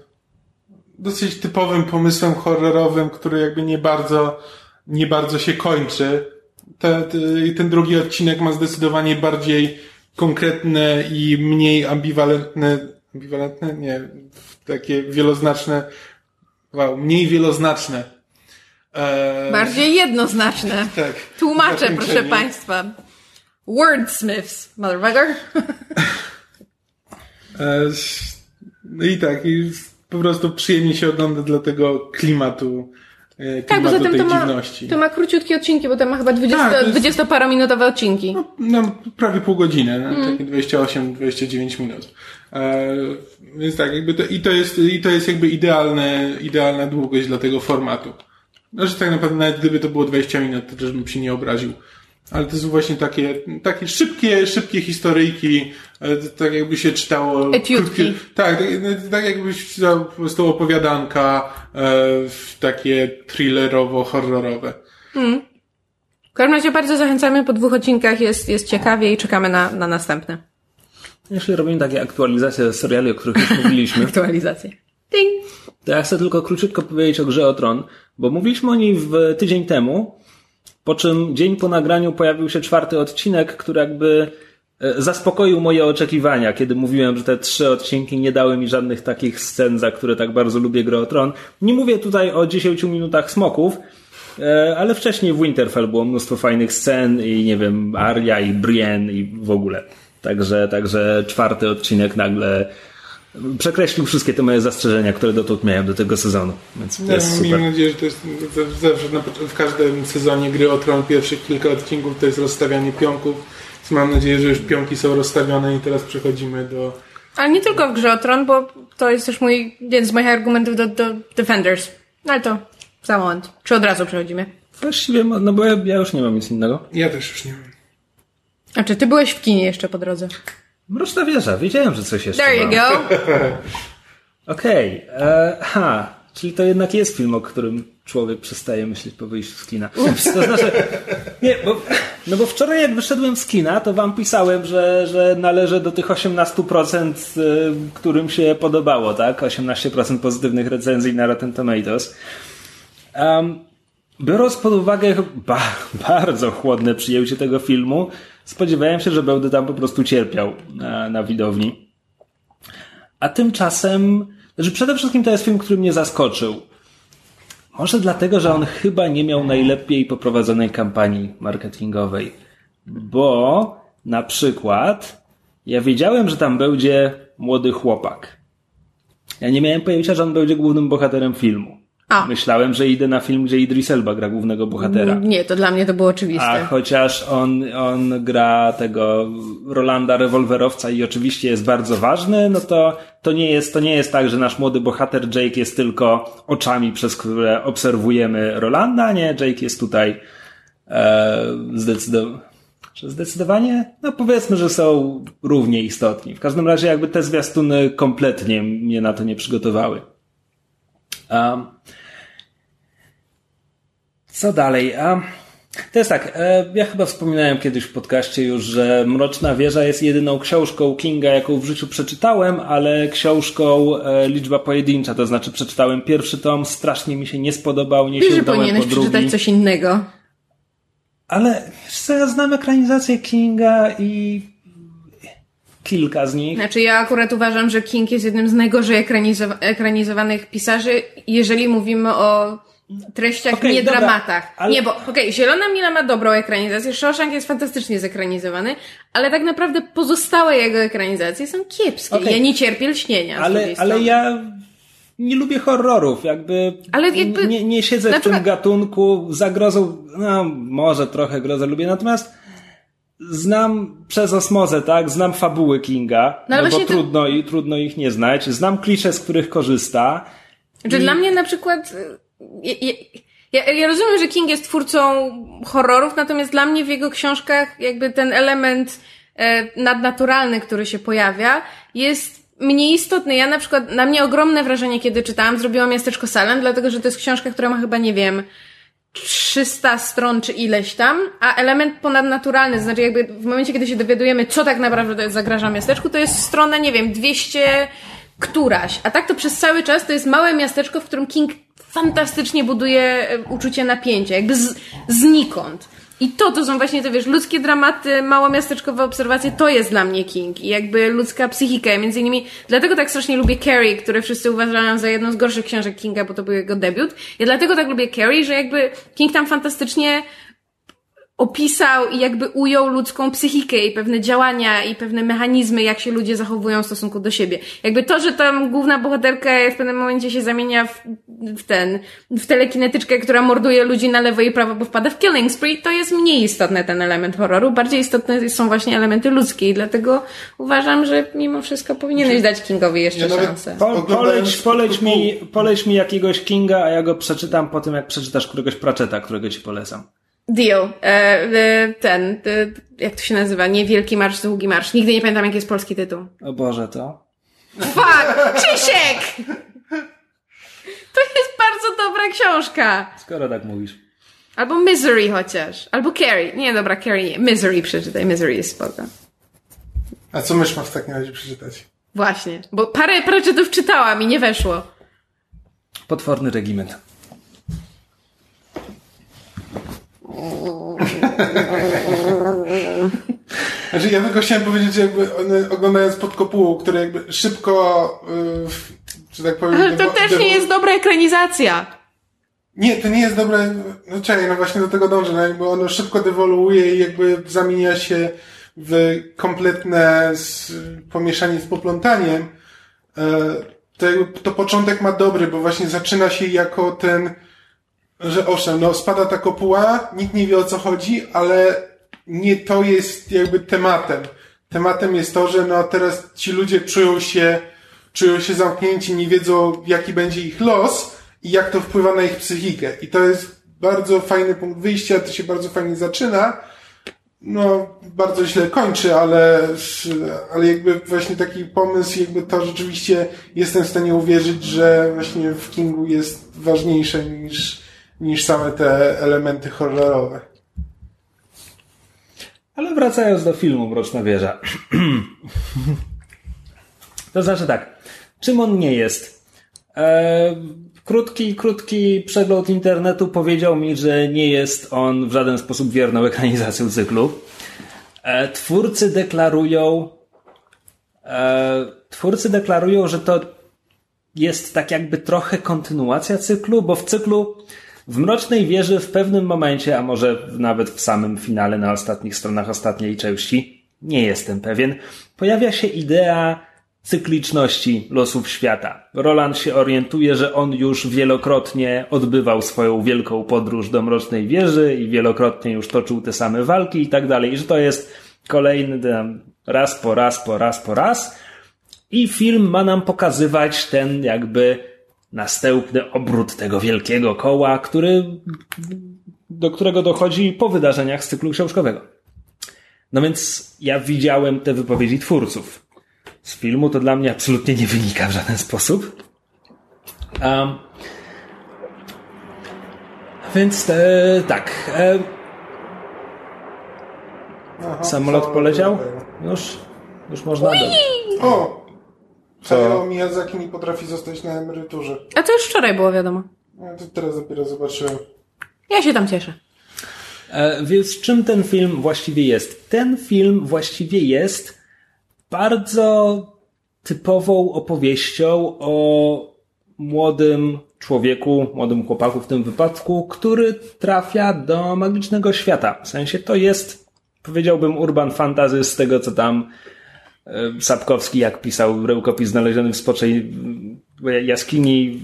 dosyć typowym pomysłem horrorowym, który jakby nie bardzo, nie bardzo się kończy. Te, te, ten drugi odcinek ma zdecydowanie bardziej konkretne i mniej ambiwalentne, ambiwalentne? Nie, takie wieloznaczne, wow, mniej wieloznaczne. E, Bardziej jednoznaczne. tak. Tłumaczę, proszę. Państwa. Wordsmiths, motherfucker. E, No i tak, i po prostu przyjemnie się ogląda dla tego klimatu, e, Tak, klimatu poza tym tej to ma, dziwności. to ma króciutkie odcinki, bo to ma chyba 20, Tak, to jest- 20-parominutowe odcinki. No, prawie pół godziny, no, Mm. takie 28-29 minut. E, więc tak, jakby to, i to jest, i to jest jakby idealne, idealna długość dla tego formatu. No, że tak naprawdę nawet gdyby to było 20 minut, to też bym się nie obraził. Ale to są właśnie takie, takie szybkie, szybkie historyjki, tak jakby się czytało... Etiutki. tak, tak, tak jakby się czytało po prostu opowiadanka, e, takie thrillerowo-horrorowe. W każdym razie bardzo zachęcamy, po dwóch odcinkach jest, jest ciekawie i czekamy na, na następne Jeśli robimy takie aktualizacje seriali, o których już mówiliśmy, aktualizacje. Ding! to ja chcę tylko króciutko powiedzieć o grze o Tron, bo mówiliśmy o niej w tydzień temu, po czym dzień po nagraniu pojawił się czwarty odcinek, który jakby e, zaspokoił moje oczekiwania, kiedy mówiłem, że te trzy odcinki nie dały mi żadnych takich scen, za które tak bardzo lubię grę o Tron. Nie mówię tutaj o 10 minutach smoków, e, ale wcześniej w Winterfell było mnóstwo fajnych scen i nie wiem, Arya i Brienne i w ogóle. Także, także czwarty odcinek nagle przekreślił wszystkie te moje zastrzeżenia, które dotąd miałem do tego sezonu. Więc to Ja jest super. mam nadzieję, że to jest zawsze w każdym sezonie gry o Tron pierwszych kilka odcinków to jest rozstawianie pionków. Więc mam nadzieję, że już pionki są rozstawione i teraz przechodzimy do... Ale nie tylko w grze o Tron, bo to jest też mój, jeden z moich argumentów do, do Defenders. No ale to za moment. Czy od razu przechodzimy? Właściwie, no bo ja, ja już nie mam nic innego. Ja też już nie mam. A czy ty byłeś w kinie jeszcze po drodze? Mroczna wieża, wiedziałem, że coś jeszcze There you mam. go. Okej, e, ha, czyli to jednak jest film, o którym człowiek przestaje myśleć po wyjściu z kina. To znaczy, nie, bo, no bo wczoraj jak wyszedłem z kina, to wam pisałem, że, że należę do tych 18%, y, którym się podobało, tak? 18% pozytywnych recenzji na Rotten Tomatoes. Um, biorąc pod uwagę ba, bardzo chłodne przyjęcie tego filmu, spodziewałem się, że będę tam po prostu cierpiał na, na widowni. A tymczasem, znaczy przede wszystkim to jest film, który mnie zaskoczył. Może dlatego, że on chyba nie miał najlepiej poprowadzonej kampanii marketingowej. Bo na przykład ja wiedziałem, że tam będzie młody chłopak. Ja nie miałem pojęcia, że on będzie głównym bohaterem filmu. A. Myślałem, że idę na film, gdzie Idris Elba gra głównego bohatera. Nie, to dla mnie to było oczywiste. A chociaż on, on gra tego Rolanda rewolwerowca i oczywiście jest bardzo ważny, no to, to, nie jest, to nie jest tak, że nasz młody bohater Jake jest tylko oczami, przez które obserwujemy Rolanda. Nie, Jake jest tutaj e, zdecydowanie. Zdecydowanie? No powiedzmy, że są równie istotni. W każdym razie jakby te zwiastuny kompletnie mnie na to nie przygotowały. Um, co dalej? A, to jest tak, e, ja chyba wspominałem kiedyś w podcaście już, że Mroczna Wieża jest jedyną książką Kinga, jaką w życiu przeczytałem, ale książką e, liczba pojedyncza, to znaczy przeczytałem pierwszy tom, strasznie mi się nie spodobał, nie Wiesz, że sięgnąłem po drugi. przeczytać coś innego. Ale co, ja znam ekranizację Kinga i kilka z nich. Znaczy ja akurat uważam, że King jest jednym z najgorzej ekranizowa- ekranizowanych pisarzy, jeżeli mówimy o treściach, Okej, nie dobra, dramatach. ale- Nie, bo okej, Zielona Mila ma dobrą ekranizację, Shawshank jest fantastycznie zekranizowany, ale tak naprawdę pozostałe jego ekranizacje są kiepskie. Okej. Ja nie cierpię lśnienia. Ale, ale ja nie lubię horrorów, jakby, Ale jakby- nie, nie siedzę w tym gatunku, za grozą, no może trochę grozę lubię, natomiast znam przez osmozę, tak, znam fabuły Kinga, No no, bo właśnie to- trudno, i, trudno ich nie znać, znam klisze, z których korzysta, Że dla mnie na przykład. Ja, ja, rozumiem, że King jest twórcą horrorów, natomiast dla mnie w jego książkach jakby ten element e, nadnaturalny, który się pojawia, jest mniej istotny. Ja na przykład, na mnie ogromne wrażenie, kiedy czytałam, zrobiło miasteczko Salem, dlatego że to jest książka, która ma chyba, nie wiem, 300 stron czy ileś tam, a element ponadnaturalny, znaczy jakby w momencie, kiedy się dowiadujemy, co tak naprawdę zagraża miasteczku, to jest strona, nie wiem, 200 któraś. A tak to przez cały czas to jest małe miasteczko, w którym King fantastycznie buduje e, uczucie napięcia, jakby z, znikąd. I to, to są właśnie te, wiesz, ludzkie dramaty, małomiasteczkowe obserwacje, to jest dla mnie King. I jakby ludzka psychika. Między innymi, dlatego tak strasznie lubię Carrie, które wszyscy uważają za jedną z gorszych książek Kinga, bo to był jego debiut. Ja dlatego tak lubię Carrie, że jakby King tam fantastycznie opisał i jakby ujął ludzką psychikę i pewne działania i pewne mechanizmy, jak się ludzie zachowują w stosunku do siebie. Jakby to, że tam główna bohaterka w pewnym momencie się zamienia w, w ten, w telekinetyczkę, która morduje ludzi na lewo i prawo, bo wpada w killing spree, to jest mniej istotny ten element horroru. Bardziej istotne są właśnie elementy ludzkie i dlatego uważam, że mimo wszystko powinieneś dać Kingowi jeszcze Ja szansę. Po, poleć, poleć, mi, poleć mi jakiegoś Kinga, a ja go przeczytam po tym, jak przeczytasz któregoś Pratchetta, którego ci polecam. Deal. E, e, ten, e, jak to się nazywa? Nie Wielki Marsz, Długi Marsz. Nigdy nie pamiętam, jaki jest polski tytuł. O Boże, to... Fuck! Krzysiek! To jest bardzo dobra książka. Skoro tak mówisz. Albo Misery chociaż. Albo Carrie. Nie, dobra, Carrie nie. Misery przeczytaj. Misery jest spoko. A co mysz ma w takim razie przeczytać? Właśnie. Bo parę Pratchettów czytałam i nie weszło. Potworny regiment. Znaczy, ja tylko chciałem powiedzieć, że jakby one, oglądając pod kopułą, które jakby szybko, yy, że tak powiem... Ale to też nie jest dobra ekranizacja. Nie, to nie jest dobre, no czekaj, no właśnie do tego dążę, no jakby ono szybko dewoluuje i jakby zamienia się w kompletne z, pomieszanie z poplątaniem. E, to, jakby, to początek ma dobry, bo właśnie zaczyna się jako ten, że owszem, no spada ta kopuła, nikt nie wie o co chodzi, ale nie to jest jakby tematem. Tematem jest to, że no teraz ci ludzie czują się, czują się zamknięci, nie wiedzą jaki będzie ich los i jak to wpływa na ich psychikę. I to jest bardzo fajny punkt wyjścia, to się bardzo fajnie zaczyna, no, bardzo źle kończy, ale, ale jakby właśnie taki pomysł, jakby to rzeczywiście jestem w stanie uwierzyć, że właśnie w Kingu jest ważniejsze niż, niż same te elementy horrorowe. Ale wracając do filmu Mroczna Wieża. to znaczy tak, czym on nie jest? E, krótki, krótki przegląd internetu powiedział mi, że nie jest on w żaden sposób wierną ekranizacją cyklu. E, twórcy deklarują, e, twórcy deklarują, że to jest tak jakby trochę kontynuacja cyklu, bo w cyklu w Mrocznej Wieży w pewnym momencie, a może nawet w samym finale na ostatnich stronach ostatniej części, nie jestem pewien, pojawia się idea cykliczności losów świata. Roland się orientuje, że on już wielokrotnie odbywał swoją wielką podróż do Mrocznej Wieży i wielokrotnie już toczył te same walki i tak dalej, i że to jest kolejny raz po raz po raz po raz i film ma nam pokazywać ten jakby następny obrót tego wielkiego koła, który, do którego dochodzi po wydarzeniach z cyklu książkowego. No więc ja widziałem te wypowiedzi twórców z filmu, to dla mnie absolutnie nie wynika w żaden sposób. Um, więc e, tak. E, Aha, samolot poleciał? Już, już można dojść. O! Hayao Miyazaki nie potrafi zostać na emeryturze. A to już wczoraj było wiadomo. Ja to teraz dopiero zobaczyłem. Ja się tam cieszę. E, więc czym ten film właściwie jest? Ten film właściwie jest bardzo typową opowieścią o młodym człowieku, młodym chłopaku w tym wypadku, który trafia do magicznego świata. W sensie to jest, powiedziałbym, urban fantasy z tego, co tam Sapkowski, jak pisał rękopis znaleziony w spoczej jaskini,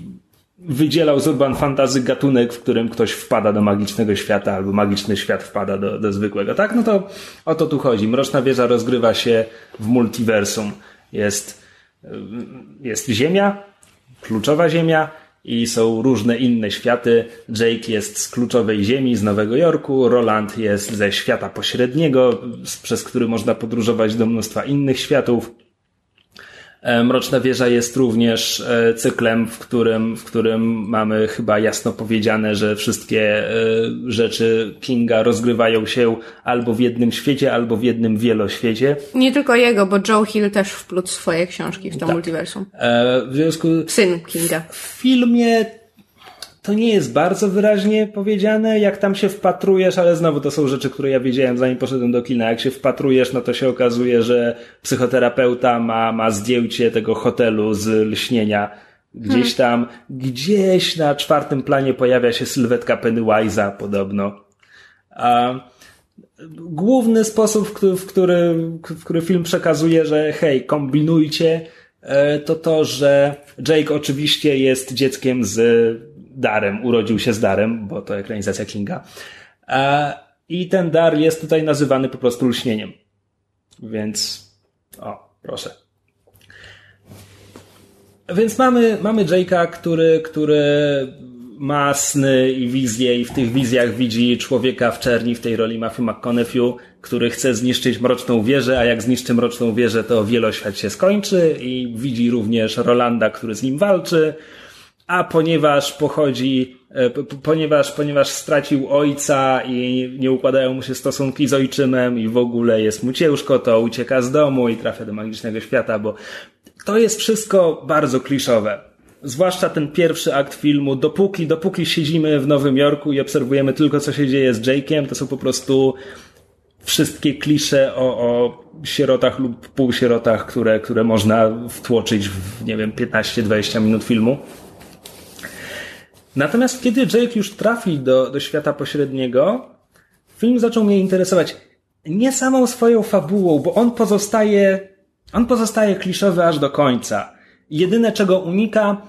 wydzielał z urban fantazy gatunek, w którym ktoś wpada do magicznego świata, albo magiczny świat wpada do, do zwykłego. Tak? No to o to tu chodzi. Mroczna wieża rozgrywa się w multiversum. Jest, jest Ziemia, kluczowa Ziemia, i są różne inne światy. Jake jest z kluczowej ziemi, z Nowego Jorku, Roland jest ze świata pośredniego, przez który można podróżować do mnóstwa innych światów. E, Mroczna Wieża jest również e, cyklem, w którym, w którym mamy chyba jasno powiedziane, że wszystkie e, rzeczy Kinga rozgrywają się albo w jednym świecie, albo w jednym wieloświecie. Nie tylko jego, bo Joe Hill też wplótł swoje książki w to tak. multiversum. W związku Syn Kinga. W filmie to nie jest bardzo wyraźnie powiedziane, jak tam się wpatrujesz, ale znowu to są rzeczy, które ja wiedziałem zanim poszedłem do kina. Jak się wpatrujesz, no to się okazuje, że psychoterapeuta ma, ma zdjęcie tego hotelu z lśnienia. Gdzieś hmm. tam, gdzieś na czwartym planie pojawia się sylwetka Pennywise'a podobno. A główny sposób, w który, w który, w który film przekazuje, że hej, kombinujcie, e, to to, że Jake oczywiście jest dzieckiem z darem, urodził się z darem, bo to ekranizacja Kinga. I ten dar jest tutaj nazywany po prostu lśnieniem. Więc, o, proszę. Więc mamy, mamy Jake'a, który, który ma sny i wizje i w tych wizjach widzi człowieka w czerni, w tej roli Matthew McConaughey, który chce zniszczyć Mroczną Wieżę, a jak zniszczy Mroczną Wieżę, to wieloświat się skończy i widzi również Rolanda, który z nim walczy a ponieważ pochodzi, e, ponieważ, ponieważ stracił ojca i nie układają mu się stosunki z ojczymem i w ogóle jest mu ciężko, to ucieka z domu i trafia do magicznego świata, bo to jest wszystko bardzo kliszowe. Zwłaszcza ten pierwszy akt filmu, dopóki, dopóki siedzimy w Nowym Jorku i obserwujemy tylko, co się dzieje z Jake'iem, to są po prostu wszystkie klisze o, o sierotach lub półsierotach, które, które można wtłoczyć w, nie wiem, 15-20 minut filmu. Natomiast kiedy Jake już trafi do, do świata pośredniego, film zaczął mnie interesować nie samą swoją fabułą, bo on pozostaje, on pozostaje kliszowy aż do końca. Jedyne czego unika,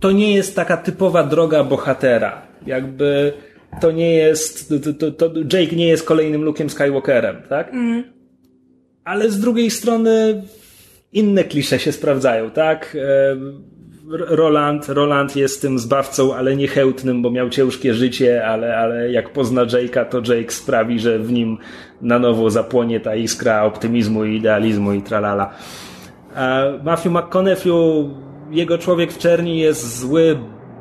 to nie jest taka typowa droga bohatera. Jakby to nie jest, to, to, to Jake nie jest kolejnym Luke'em Skywalkerem, tak? Mm. Ale z drugiej strony inne klisze się sprawdzają, tak? Roland, Roland jest tym zbawcą, ale niechełtnym, bo miał ciężkie życie, ale, ale jak pozna Jake'a, to Jake sprawi, że w nim na nowo zapłonie ta iskra optymizmu i idealizmu i tralala. Matthew McConaughey, jego człowiek w czerni jest zły,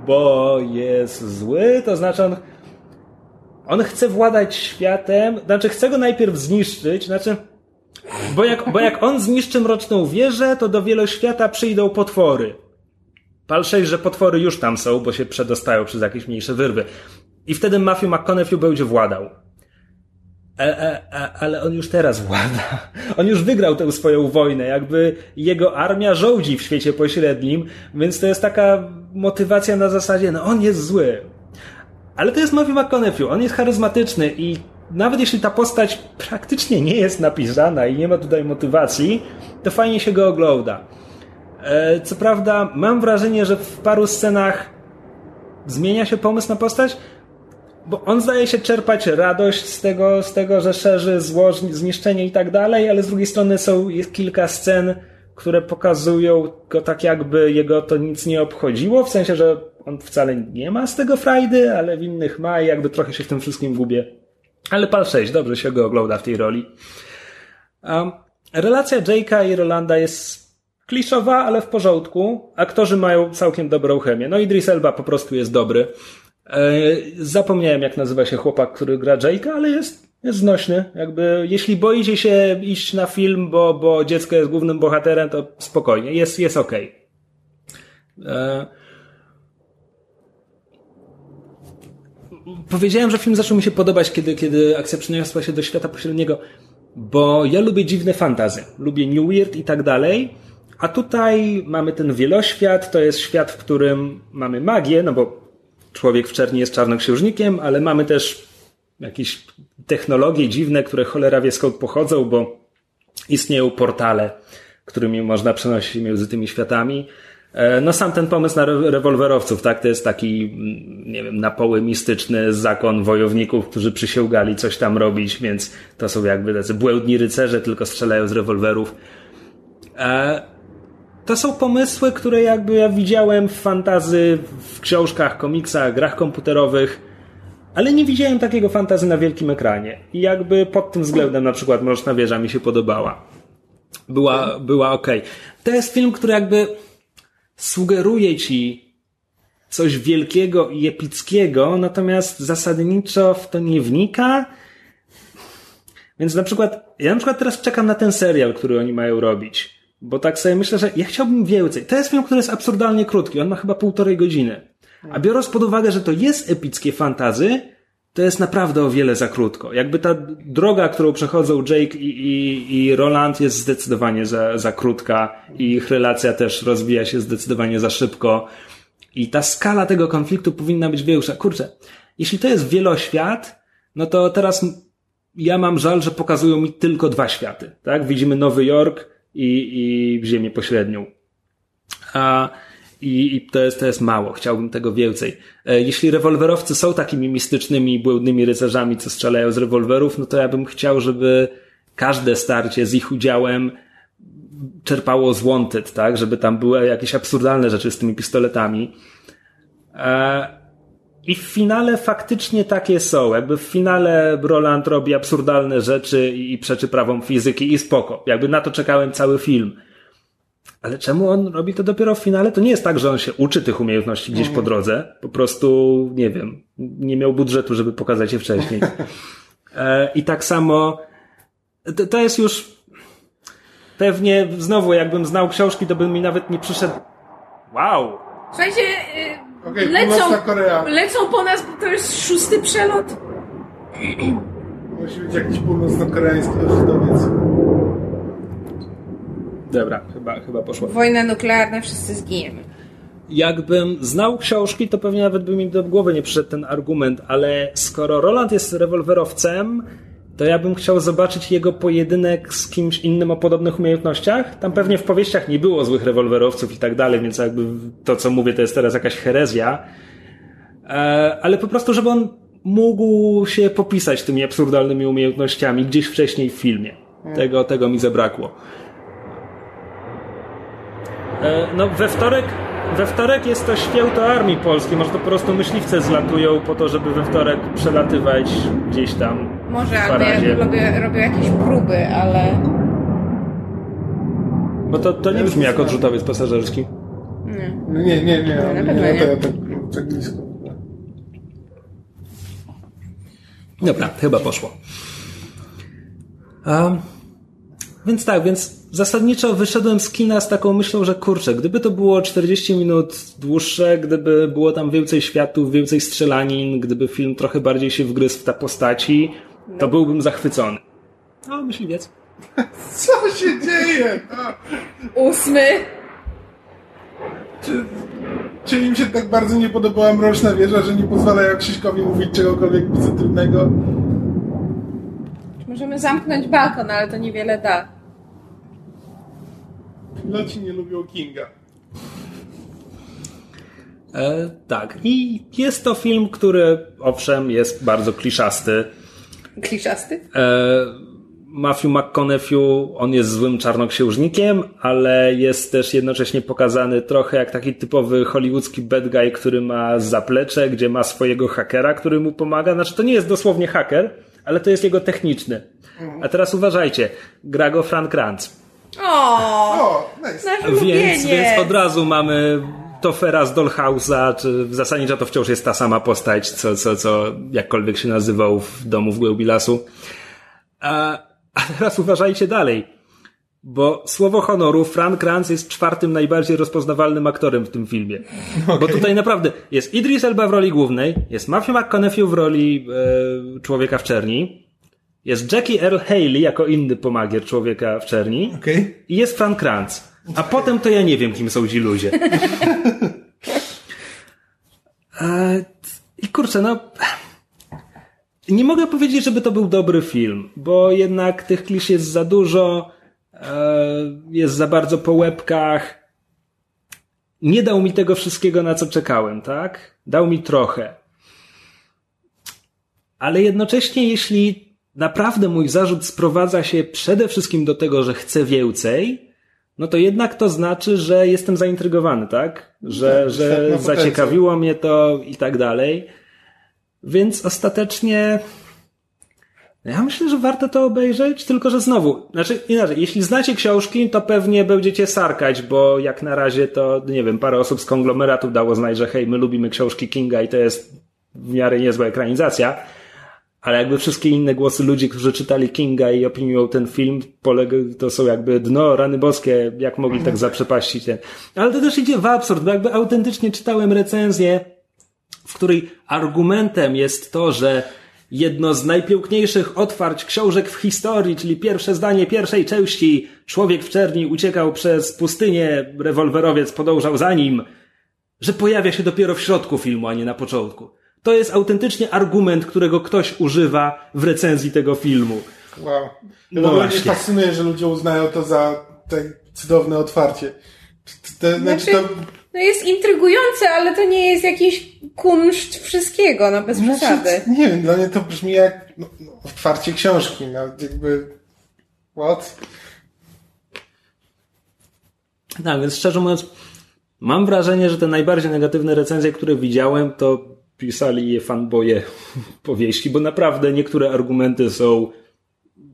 bo jest zły, to znaczy on, on chce władać światem, znaczy chce go najpierw zniszczyć, znaczy bo jak, bo jak on zniszczy mroczną wieżę, to do wieloświata przyjdą potwory. Pal 6, że potwory już tam są, bo się przedostają przez jakieś mniejsze wyrwy. I wtedy Matthew McConaughey będzie władał. A, a, a, ale on już teraz włada. On już wygrał tę swoją wojnę. Jakby jego armia żołdzi w świecie pośrednim, więc to jest taka motywacja na zasadzie, no on jest zły. Ale to jest Matthew McConaughey. On jest charyzmatyczny i nawet jeśli ta postać praktycznie nie jest napisana i nie ma tutaj motywacji, to fajnie się go ogląda. E, co prawda, mam wrażenie, że w paru scenach zmienia się pomysł na postać, bo on zdaje się czerpać radość z tego, z tego że szerzy zło, zniszczenie i tak dalej, ale z drugiej strony są, jest kilka scen, które pokazują go tak jakby jego to nic nie obchodziło, w sensie, że on wcale nie ma z tego frajdy, ale w innych ma i jakby trochę się w tym wszystkim gubię. Ale PAL 6, dobrze się go ogląda w tej roli. Um, relacja Jake'a i Rolanda jest kliszowa, ale w porządku. Aktorzy mają całkiem dobrą chemię. No Idris Elba po prostu jest dobry. E, zapomniałem jak nazywa się chłopak, który gra Jake'a, ale jest, jest znośny. Jakby, jeśli boicie się iść na film, bo, bo dziecko jest głównym bohaterem, to spokojnie, jest, jest okej. Okay. E, powiedziałem, że film zaczął mi się podobać, kiedy, kiedy akcja przeniosła się do świata pośredniego, bo ja lubię dziwne fantazy, lubię New Weird i tak dalej, a tutaj mamy ten wieloświat, to jest świat, w którym mamy magię, no bo człowiek w czerni jest czarnoksiężnikiem, ale mamy też jakieś technologie dziwne, które cholera wie skąd pochodzą, bo istnieją portale, którymi można przenosić między tymi światami. E, no sam ten pomysł na rewolwerowców, tak, to jest taki, mm, nie wiem, napoły mistyczny zakon wojowników, którzy przysięgali coś tam robić, więc to są jakby tacy błędni rycerze, tylko strzelają z rewolwerów. To są pomysły, które jakby ja widziałem w fantazy, w książkach, komiksach, grach komputerowych, ale nie widziałem takiego fantazy na wielkim ekranie. I jakby pod tym względem na przykład Mroczna Wieża mi się podobała. Była, była ok. To jest film, który jakby sugeruje ci coś wielkiego i epickiego, natomiast zasadniczo w to nie wnika. Więc na przykład, ja na przykład teraz czekam na ten serial, który oni mają robić. Bo tak sobie myślę, że ja chciałbym więcej. To jest film, który jest absurdalnie krótki. On ma chyba półtorej godziny. A biorąc pod uwagę, że to jest epickie fantazy, to jest naprawdę o wiele za krótko. Jakby ta droga, którą przechodzą Jake i, i, i Roland jest zdecydowanie za, za krótka i ich relacja też rozwija się zdecydowanie za szybko. I ta skala tego konfliktu powinna być większa. Kurczę, jeśli to jest wieloświat, no to teraz ja mam żal, że pokazują mi tylko dwa światy. Tak? Widzimy Nowy Jork i, i Ziemię pośrednią. A i, i to, jest, to jest mało. Chciałbym tego więcej. E, jeśli rewolwerowcy są takimi mistycznymi, błędnymi rycerzami, co strzelają z rewolwerów, no to ja bym chciał, żeby każde starcie z ich udziałem czerpało z Wanted, tak? Żeby tam były jakieś absurdalne rzeczy z tymi pistoletami. E, I w finale faktycznie takie są. Jakby w finale Roland robi absurdalne rzeczy i przeczy prawom fizyki i spoko. Jakby na to czekałem cały film. Ale czemu on robi to dopiero w finale? To nie jest tak, że on się uczy tych umiejętności gdzieś po drodze. Po prostu, nie wiem, nie miał budżetu, żeby pokazać je wcześniej. E, I tak samo, to, to jest już pewnie, znowu, jakbym znał książki, to bym mi nawet nie przyszedł. Wow! Słuchajcie, yy, okay, lecą, lecą po nas, bo to jest szósty przelot. Musi być jakiś północno-koreański ożydowiec. Dobra, chyba, chyba poszło. Wojna nuklearna, wszyscy zginiemy. Jakbym znał książki, to pewnie nawet by mi do głowy nie przyszedł ten argument, ale skoro Roland jest rewolwerowcem, to ja bym chciał zobaczyć jego pojedynek z kimś innym o podobnych umiejętnościach. Tam pewnie w powieściach nie było złych rewolwerowców i tak dalej, więc jakby to, co mówię, to jest teraz jakaś herezja. E, ale po prostu, żeby on mógł się popisać tymi absurdalnymi umiejętnościami gdzieś wcześniej w filmie. Tego, tego mi zabrakło. E, no we wtorek, we wtorek jest to święto armii polskiej. Może to po prostu myśliwce zlatują po to, żeby we wtorek przelatywać gdzieś tam. Może, w albo ja robię, robię jakieś próby, ale... Bo to, to nie brzmi jak odrzutowiec pasażerski. Nie. No nie, nie, nie. na nie, pewno nie. to, ja tak, tak blisko. Dobra, chyba poszło. Um, więc tak, więc zasadniczo wyszedłem z kina z taką myślą, że kurczę, gdyby to było 40 minut dłuższe, gdyby było tam więcej światów, więcej strzelanin, gdyby film trochę bardziej się wgryzł w te postaci, to byłbym zachwycony. No, myśliwiec. Co się dzieje? Ósmy! czy, czy im się tak bardzo nie podobała Mroczna Wieża, że nie pozwalają Krzyśkowi mówić czegokolwiek pozytywnego? Możemy zamknąć balkon, ale to niewiele da. Piloci nie lubią Kinga. E, tak, i jest to film, który owszem jest bardzo kliszasty. Kliszasty? E, Matthew McConaughey, on jest złym czarnoksiężnikiem, ale jest też jednocześnie pokazany trochę jak taki typowy hollywoodzki bad guy, który ma zaplecze, gdzie ma swojego hakera, który mu pomaga. Znaczy to nie jest dosłownie haker, ale to jest jego techniczny. A teraz uważajcie, gra go Frank Kranz. O, nice. Więc, więc od razu mamy Tofera z Dollhouse'a, czy w zasadniczo to wciąż jest ta sama postać, co, co, co jakkolwiek się nazywał w domu w głębi lasu. A, a teraz uważajcie dalej, bo słowo honoru, Frank Kranz jest czwartym najbardziej rozpoznawalnym aktorem w tym filmie. Bo tutaj naprawdę jest Idris Elba w roli głównej, jest Matthew McConaughey w roli e, człowieka w czerni, jest Jackie Earl Haley jako inny pomagier człowieka w czerni, Okej. i jest Frank Kranz. A potem to ja nie wiem, kim są ci ludzie. E, I kurczę, no. Nie mogę powiedzieć, żeby to był dobry film, bo jednak tych klisz jest za dużo, jest za bardzo po łebkach. Nie dał mi tego wszystkiego, na co czekałem, tak? Dał mi trochę. Ale jednocześnie, jeśli naprawdę mój zarzut sprowadza się przede wszystkim do tego, że chcę więcej, no to jednak to znaczy, że jestem zaintrygowany, tak? Że, Tak, że tak, zaciekawiło mnie to i tak dalej. Więc ostatecznie ja myślę, że warto to obejrzeć, tylko że znowu, znaczy inaczej, jeśli znacie książki, to pewnie będziecie sarkać, bo jak na razie to, nie wiem, parę osób z konglomeratu dało znać, że hej, my lubimy książki Kinga i to jest w miarę niezła ekranizacja. Ale jakby wszystkie inne głosy ludzi, którzy czytali Kinga i opiniują ten film, to są jakby dno, rany boskie, jak mogli tak zaprzepaścić ten. Ale to też idzie w absurd, bo jakby autentycznie czytałem recenzję, w której argumentem jest to, że jedno z najpiękniejszych otwarć książek w historii, czyli pierwsze zdanie pierwszej części, człowiek w czerni uciekał przez pustynię, rewolwerowiec podążał za nim, że pojawia się dopiero w środku filmu, a nie na początku. To jest autentycznie argument, którego ktoś używa w recenzji tego filmu. Wow. No No w ogóle mnie właśnie. fascynuje, że ludzie uznają to za tak cudowne otwarcie. To, to, znaczy, Znaczy, to, no jest intrygujące, ale to nie jest jakiś kunszt wszystkiego, no bez przesady. znaczy, nie wiem, dla mnie to brzmi jak no, no, otwarcie książki, no jakby what? Tak, więc szczerze mówiąc, mam wrażenie, że te najbardziej negatywne recenzje, które widziałem, to pisali je fanboje powieści, bo naprawdę niektóre argumenty są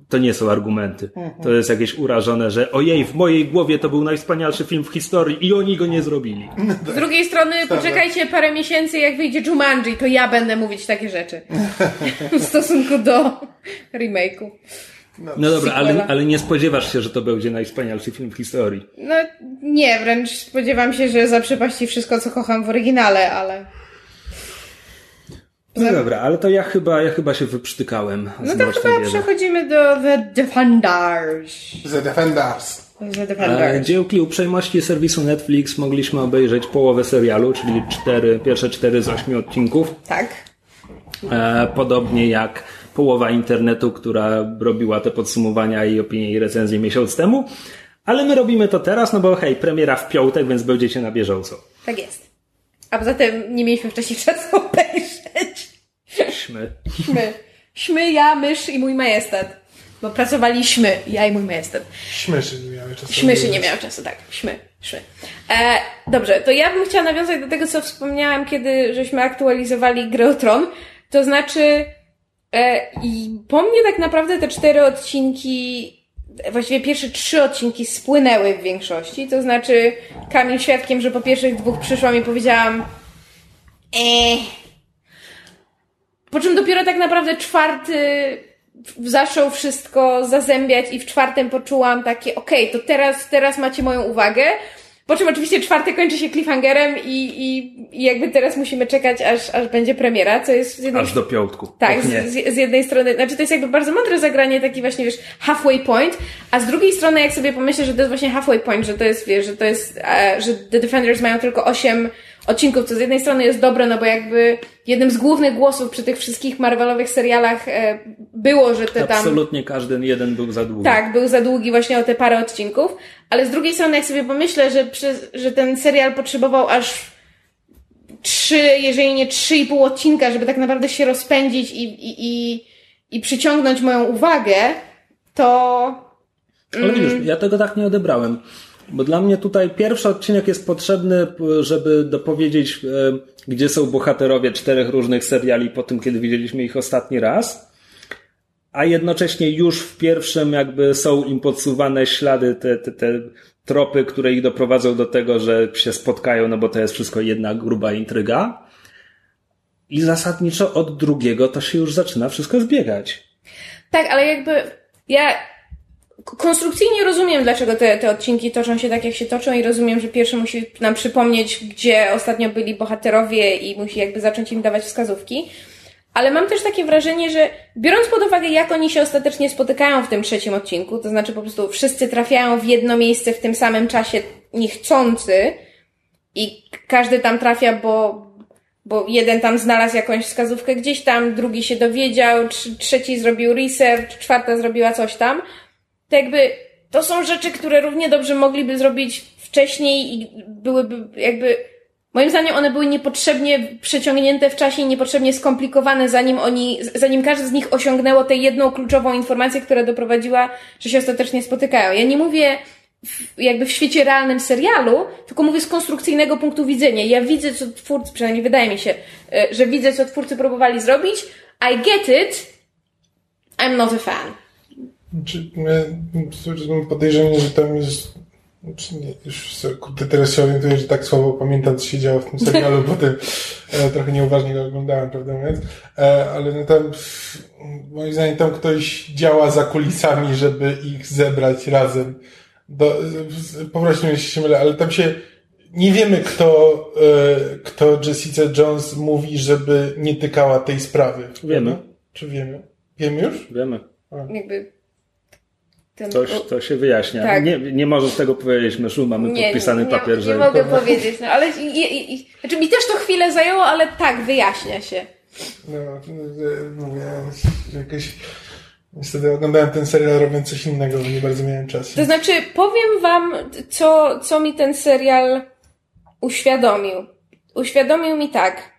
to nie są argumenty. To jest jakieś urażone, że ojej, w mojej głowie to był najwspanialszy film w historii i oni go nie zrobili. Z drugiej strony, poczekajcie parę miesięcy, jak wyjdzie Jumanji, to ja będę mówić takie rzeczy. W stosunku do remake'u. No dobra, ale, ale nie spodziewasz się, że to będzie najwspanialszy film w historii. No nie, wręcz spodziewam się, że zaprzepaści wszystko, co kocham w oryginale, ale... No dobra, ale to ja chyba, ja chyba się wyprztykałem. No to chyba przechodzimy do The Defenders. The Defenders. The E, Defenders. Dzięki uprzejmości serwisu Netflix mogliśmy obejrzeć połowę serialu, czyli cztery, pierwsze cztery z ośmiu odcinków. Tak. E, podobnie jak połowa internetu, która robiła te podsumowania i opinie i recenzje miesiąc temu. Ale my robimy to teraz, no bo hej, premiera w piątek, więc będziecie na bieżąco. Tak jest. A poza tym nie mieliśmy wcześniej czasu obejrzeć. Śmy. Śmy. Śmy, ja, mysz i mój majestat. bo pracowaliśmy, ja i mój majestät. Śmyszy nie miały czasu. Śmyszy nie miały czasu, tak. Śmy, szmy. E, dobrze, to ja bym chciała nawiązać do tego, co wspomniałam, kiedy żeśmy aktualizowali grę o Tron. To znaczy, e, i po mnie tak naprawdę te cztery odcinki, właściwie pierwsze trzy odcinki spłynęły w większości. To znaczy, Kamil świadkiem, że po pierwszych dwóch przyszłam i powiedziałam, eee. Po czym dopiero tak naprawdę czwarty zaczął wszystko zazębiać i w czwartym poczułam takie, okej, okay, to teraz, teraz macie moją uwagę. Po czym oczywiście czwarty kończy się cliffhangerem i, i, i jakby teraz musimy czekać, aż, aż będzie premiera, co jest... Z jednej... Aż do piątku. Tak, z, z, jednej strony, znaczy to jest jakby bardzo mądre zagranie, taki właśnie, wiesz, halfway point, a z drugiej strony jak sobie pomyślę, że to jest właśnie halfway point, że to jest, wiesz, że to jest, e, że The Defenders mają tylko osiem odcinków, co z jednej strony jest dobre, no bo jakby jednym z głównych głosów przy tych wszystkich Marvelowych serialach e, było, że te tam... Absolutnie każdy jeden był za długi. Tak, był za długi właśnie o te parę odcinków, ale z drugiej strony jak sobie pomyślę, że, że ten serial potrzebował aż trzy, jeżeli nie trzy i pół odcinka, żeby tak naprawdę się rozpędzić i, i, i, i przyciągnąć moją uwagę, to... Ale widzisz, ja tego tak nie odebrałem. Bo dla mnie tutaj pierwszy odcinek jest potrzebny, żeby dopowiedzieć, e, gdzie są bohaterowie czterech różnych seriali po tym, kiedy widzieliśmy ich ostatni raz. A jednocześnie już w pierwszym jakby są im podsuwane ślady, te, te, te tropy, które ich doprowadzą do tego, że się spotkają, no bo to jest wszystko jedna gruba intryga. I zasadniczo od drugiego to się już zaczyna wszystko zbiegać. Tak, ale jakby ja konstrukcyjnie rozumiem, dlaczego te, te odcinki toczą się tak, jak się toczą i rozumiem, że pierwszy musi nam przypomnieć, gdzie ostatnio byli bohaterowie i musi jakby zacząć im dawać wskazówki. Ale mam też takie wrażenie, że biorąc pod uwagę, jak oni się ostatecznie spotykają w tym trzecim odcinku, to znaczy po prostu wszyscy trafiają w jedno miejsce w tym samym czasie niechcący i każdy tam trafia, bo, bo jeden tam znalazł jakąś wskazówkę gdzieś tam, drugi się dowiedział, trzeci zrobił research, czwarta zrobiła coś tam, to jakby to są rzeczy, które równie dobrze mogliby zrobić wcześniej i byłyby jakby Moim zdaniem one były niepotrzebnie przeciągnięte w czasie i niepotrzebnie skomplikowane, zanim oni, zanim każdy z nich osiągnęło tę jedną kluczową informację, która doprowadziła, że się ostatecznie spotykają. Ja nie mówię w, jakby w świecie realnym serialu, tylko mówię z konstrukcyjnego punktu widzenia. Ja widzę, co twórcy, przynajmniej wydaje mi się, e, że widzę, co twórcy próbowali zrobić. I get it. I'm not a fan. Czy, mam podejrzenie, że tam jest znaczy nie, już kurde, teraz się orientuję, że tak słabo pamiętam, co się działo w tym serialu, bo tym e, trochę nieuważnie go oglądałem, prawda mówiąc. E, ale no tam, moim zdaniem, tam ktoś działa za kulisami, żeby ich zebrać razem. Do, poproszę się mylę, ale tam się nie wiemy, kto, e, kto Jessica Jones mówi, żeby nie tykała tej sprawy. Wiemy. Czy wiemy? Wiemy już? Wiemy. A. Jakby ten... Coś, to się wyjaśnia. Tak. Nie, nie możesz tego powiedzieć, Myszu, mamy nie, podpisany nie, papier, nie, że... Nie mogę powiedzieć, no ale i, i, i, znaczy mi też to chwilę zajęło, ale tak, wyjaśnia się. No, mówię, jakoś... Niestety oglądałem ten serial robiąc coś innego, bo nie bardzo miałem czasu. To znaczy, powiem wam, co, co mi ten serial uświadomił. Uświadomił mi tak,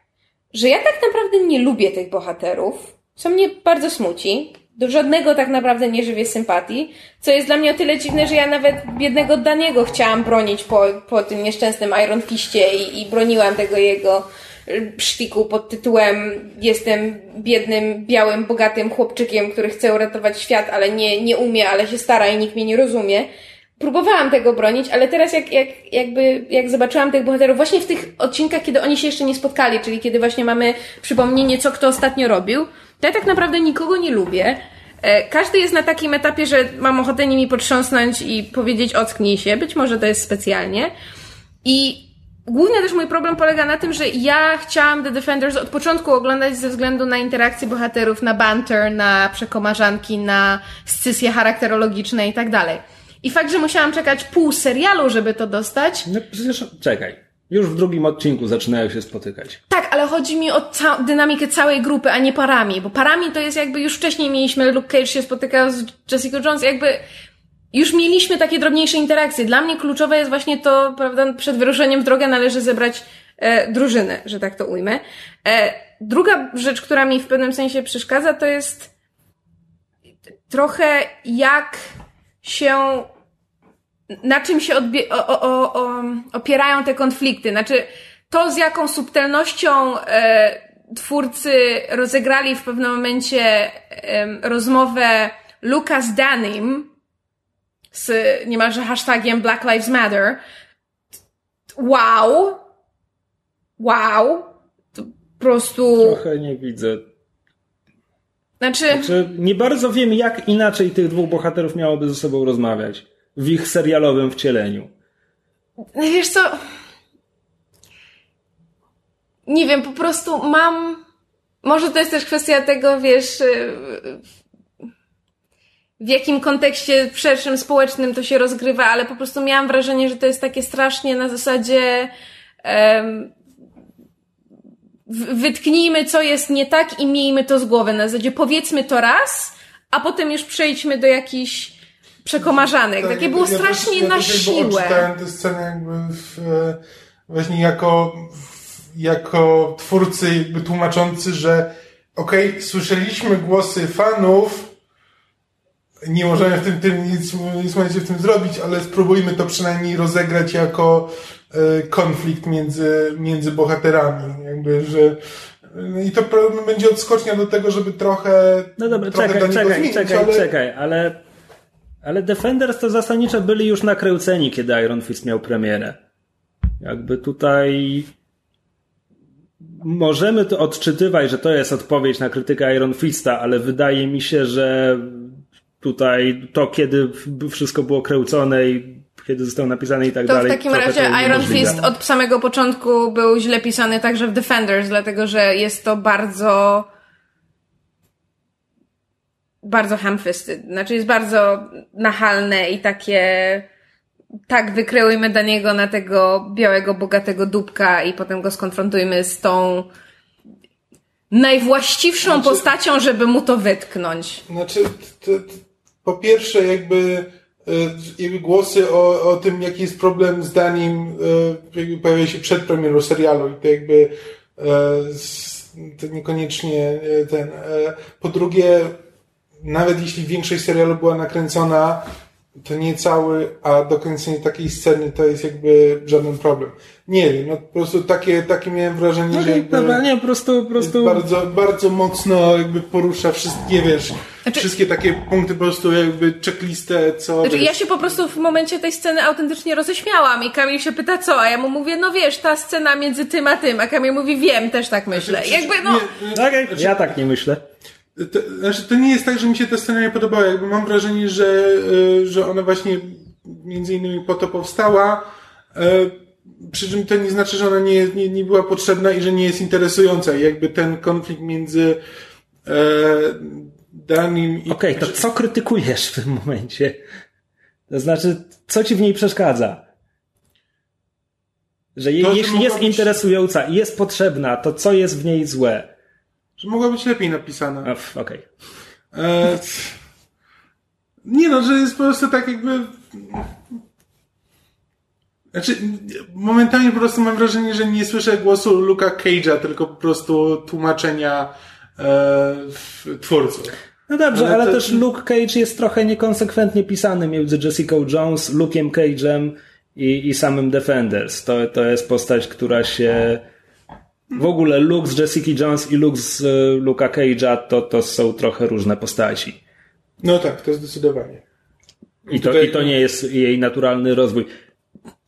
że ja tak naprawdę nie lubię tych bohaterów, co mnie bardzo smuci do żadnego tak naprawdę nie żywię sympatii, co jest dla mnie o tyle dziwne, że ja nawet biednego Daniego chciałam bronić po, po tym nieszczęsnym Iron Fistie i, i broniłam tego jego y, sztiku pod tytułem jestem biednym, białym, bogatym chłopczykiem, który chce uratować świat, ale nie, nie umie, ale się stara i nikt mnie nie rozumie. Próbowałam tego bronić, ale teraz jak, jak, jakby, jak zobaczyłam tych bohaterów właśnie w tych odcinkach, kiedy oni się jeszcze nie spotkali, czyli kiedy właśnie mamy przypomnienie, co kto ostatnio robił, to ja tak naprawdę nikogo nie lubię. E, każdy jest na takim etapie, że mam ochotę nimi potrząsnąć i powiedzieć ocknij się. Być może to jest specjalnie. I głównie też mój problem polega na tym, że ja chciałam The Defenders od początku oglądać ze względu na interakcje bohaterów, na banter, na przekomarzanki, na scysje charakterologiczne i tak dalej. I fakt, że musiałam czekać pół serialu, żeby to dostać. No przecież czekaj. Już w drugim odcinku zaczynają się spotykać. Tak, ale chodzi mi o ca dynamikę całej grupy, a nie parami, bo parami to jest jakby już wcześniej mieliśmy Luke Cage się spotyka z Jessica Jones, jakby już mieliśmy takie drobniejsze interakcje. Dla mnie kluczowe jest właśnie to, prawda, przed wyruszeniem w drogę należy zebrać e, drużynę, że tak to ujmę. E, druga rzecz, która mi w pewnym sensie przeszkadza, to jest trochę jak się na czym się o, o, o, opierają te konflikty. Znaczy, to z jaką subtelnością e, twórcy rozegrali w pewnym momencie e, rozmowę Lucas Danim z niemalże hashtagiem Black Lives Matter. Wow! Wow! To po prostu. Trochę nie widzę. Znaczy. znaczy, nie bardzo wiem, jak inaczej tych dwóch bohaterów miałoby ze sobą rozmawiać w ich serialowym wcieleniu. Wiesz co? Nie wiem, po prostu mam. Może to jest też kwestia tego, wiesz, y, w jakim kontekście szerszym społecznym to się rozgrywa, ale po prostu miałam wrażenie, że to jest takie strasznie na zasadzie. Um, wytknijmy, co jest nie tak i miejmy to z głowy. Na zasadzie powiedzmy to raz, a potem już przejdźmy do jakichś przekomarzanek. Tak, Takie było ja strasznie też, na ja siłę. Ja tę scenę jakby w, właśnie jako, jako twórcy jakby tłumaczący, że okej, okay, słyszeliśmy głosy fanów, nie możemy w tym, tym nic, nic możecie w tym zrobić, ale spróbujmy to przynajmniej rozegrać jako e, konflikt między, między bohaterami. Jakby, że no i to będzie odskocznia do tego, żeby trochę. No dobra, trochę czekaj, czekaj, zmienić, czekaj, ale... czekaj, ale ale Defenders to zasadniczo byli już nakręceni, kiedy Iron Fist miał premierę. Jakby tutaj możemy to odczytywać, że to jest odpowiedź na krytykę Iron Fista, ale wydaje mi się, że tutaj to, kiedy wszystko było kręcone i kiedy został napisany i tak to dalej. To w takim razie Iron Fist od samego początku był źle pisany także w Defenders, dlatego że jest to bardzo bardzo ham-fisted. Znaczy jest bardzo nachalne i takie tak wykreujmy Daniego na tego białego, bogatego dupka i potem go skonfrontujmy z tą najwłaściwszą znaczy, postacią, żeby mu to wytknąć. Znaczy, to, to, po pierwsze jakby, e, jakby głosy o, o tym, jaki jest problem z Danim e, jakby pojawiają się przed premierą serialu i to jakby e, to niekoniecznie ten. Po drugie, nawet jeśli większość serialu była nakręcona, to nie cały, a dokręcenie takiej sceny to jest jakby żaden problem. Nie wiem, no po prostu takie, takie miałem wrażenie, no, że jakby dobra, nie, po prostu, po prostu... bardzo, bardzo mocno jakby porusza wszystkie, wiesz, znaczy... wszystkie takie punkty po prostu jakby checklistę, co... Znaczy, ja się po prostu w momencie tej sceny autentycznie roześmiałam i Kamil się pyta co, a ja mu mówię, no wiesz, ta scena między tym a tym, a Kamil mówi, wiem, też tak myślę. Znaczy, jakby, no... Nie, okay. znaczy... Ja tak nie myślę. To, znaczy, to nie jest tak, że mi się ta scena nie podobała. Jakby mam wrażenie, że, e, że ona właśnie między innymi po to powstała. E, przy czym to nie znaczy, że ona nie, nie, nie była potrzebna i że nie jest interesująca. Jakby ten konflikt między e, Danim i... Okej, okay, to co krytykujesz w tym momencie? To znaczy, co ci w niej przeszkadza? Że to, jeśli jest być... interesująca i jest potrzebna, to co jest w niej złe? Że mogła być lepiej napisana. Okej. Okay. E, nie no, że jest po prostu tak jakby... Znaczy, momentami po prostu mam wrażenie, że nie słyszę głosu Luka Cage'a, tylko po prostu tłumaczenia e, twórców. No dobrze, ale, ale to... też Luke Cage jest trochę niekonsekwentnie pisany między Jessica Jones, Luke'em Cage'em i, i samym Defenders. To, to jest postać, która się w ogóle Luke z Jessica Jones i Luke z e, Luka Cage'a to, to są trochę różne postaci. No tak, to zdecydowanie. I to, Tutaj... I to nie jest jej naturalny rozwój.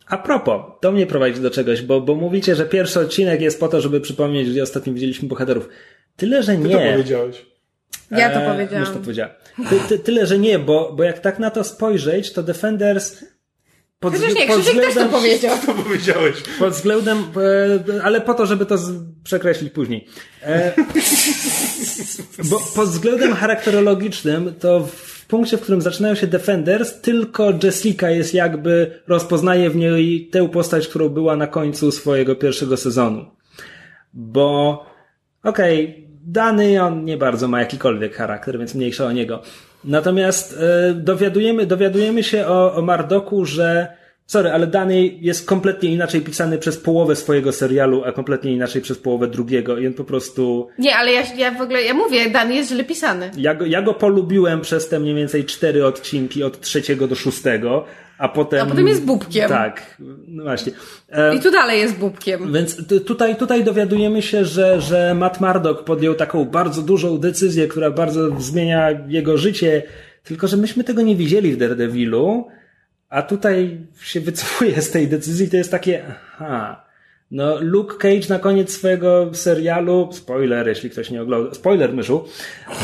A propos, to mnie prowadzi do czegoś, bo, bo mówicie, że pierwszy odcinek jest po to, żeby przypomnieć, gdzie ostatnio widzieliśmy bohaterów. Tyle, że nie. Ty to powiedziałeś. Ja to powiedziałam. Już to powiedziałem. Ty, ty, tyle, że nie, bo, bo jak tak na to spojrzeć, to Defenders pod, Chociaż nie, pod względem, też to powiedział. To powiedziałeś. Pod względem, e, ale po to, żeby to przekreślić później. E, bo pod względem charakterologicznym, to w punkcie, w którym zaczynają się Defenders, tylko Jessica jest jakby, rozpoznaje w niej tę postać, którą była na końcu swojego pierwszego sezonu. Bo, okej, okay, Dany on nie bardzo ma jakikolwiek charakter, więc mniejsza o niego. Natomiast e, dowiadujemy, dowiadujemy się o, o Mardoku, że Sorry, ale Danny jest kompletnie inaczej pisany przez połowę swojego serialu, a kompletnie inaczej przez połowę drugiego i on po prostu... Nie, ale ja, ja w ogóle, ja mówię, Dan jest źle pisany. Ja go, ja go polubiłem przez te mniej więcej cztery odcinki od trzeciego do szóstego, a potem... A potem jest bubkiem. Tak, no właśnie. E, I tu dalej jest bubkiem. Więc tutaj, tutaj dowiadujemy się, że, że Matt Murdock podjął taką bardzo dużą decyzję, która bardzo zmienia jego życie, tylko że myśmy tego nie widzieli w Daredevilu, a tutaj się wycofuje z tej decyzji, to jest takie, aha, no Luke Cage na koniec swojego serialu, spoiler, jeśli ktoś nie ogląda, spoiler myszu,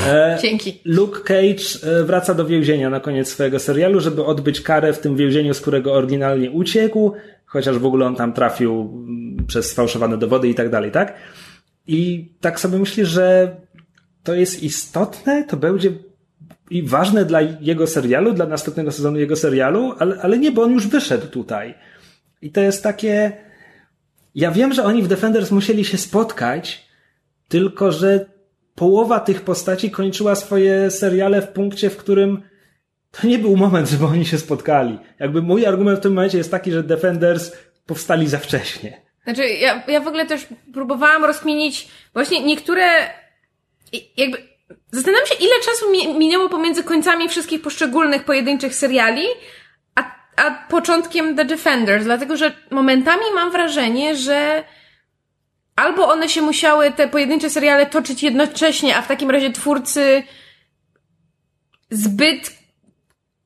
e, Dzięki. Luke Cage e, wraca do więzienia na koniec swojego serialu, żeby odbyć karę w tym więzieniu, z którego oryginalnie uciekł, chociaż w ogóle on tam trafił mm, przez sfałszowane dowody i tak dalej, tak? I tak sobie myślę, że to jest istotne, to będzie i ważne dla jego serialu, dla następnego sezonu jego serialu, ale, ale nie, bo on już wyszedł tutaj. I to jest takie. Ja wiem, że oni w Defenders musieli się spotkać, tylko że połowa tych postaci kończyła swoje seriale w punkcie, w którym to nie był moment, żeby oni się spotkali. Jakby mój argument w tym momencie jest taki, że Defenders powstali za wcześnie. Znaczy, ja, ja w ogóle też próbowałam rozkminić właśnie niektóre, jakby, zastanawiam się, ile czasu mi, minęło pomiędzy końcami wszystkich poszczególnych pojedynczych seriali, a, początkiem The Defenders, dlatego że momentami mam wrażenie, że albo one się musiały, te pojedyncze seriale, toczyć jednocześnie, a w takim razie twórcy zbyt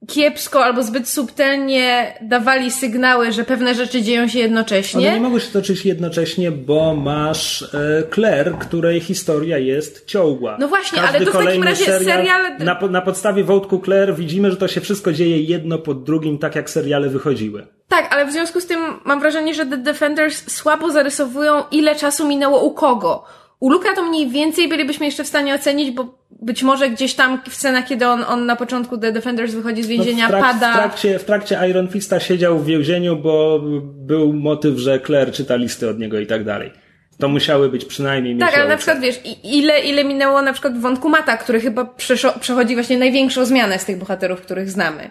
kiepsko albo zbyt subtelnie dawali sygnały, że pewne rzeczy dzieją się jednocześnie. One nie mogły się toczyć jednocześnie, bo masz e, Claire, której historia jest ciągła. No właśnie, Każdy ale to w takim razie serial- Na, na podstawie wątku Claire widzimy, że to się wszystko dzieje jedno po drugim, tak jak seriale wychodziły. Tak, ale w związku z tym mam wrażenie, że The Defenders słabo zarysowują, ile czasu minęło u kogo. U Luka to mniej więcej bylibyśmy jeszcze w stanie ocenić, bo być może gdzieś tam w scenach, kiedy on, on na początku The Defenders wychodzi z więzienia, no w, trak- pada. w, trakcie, w trakcie Iron Fista siedział w więzieniu, bo był motyw, że Claire czyta listy od niego i tak dalej. To musiały być przynajmniej Tak, ale miesiące. na przykład wiesz, ile, ile minęło na przykład w wątku Mata, który chyba przeszo- przechodzi właśnie największą zmianę z tych bohaterów, których znamy.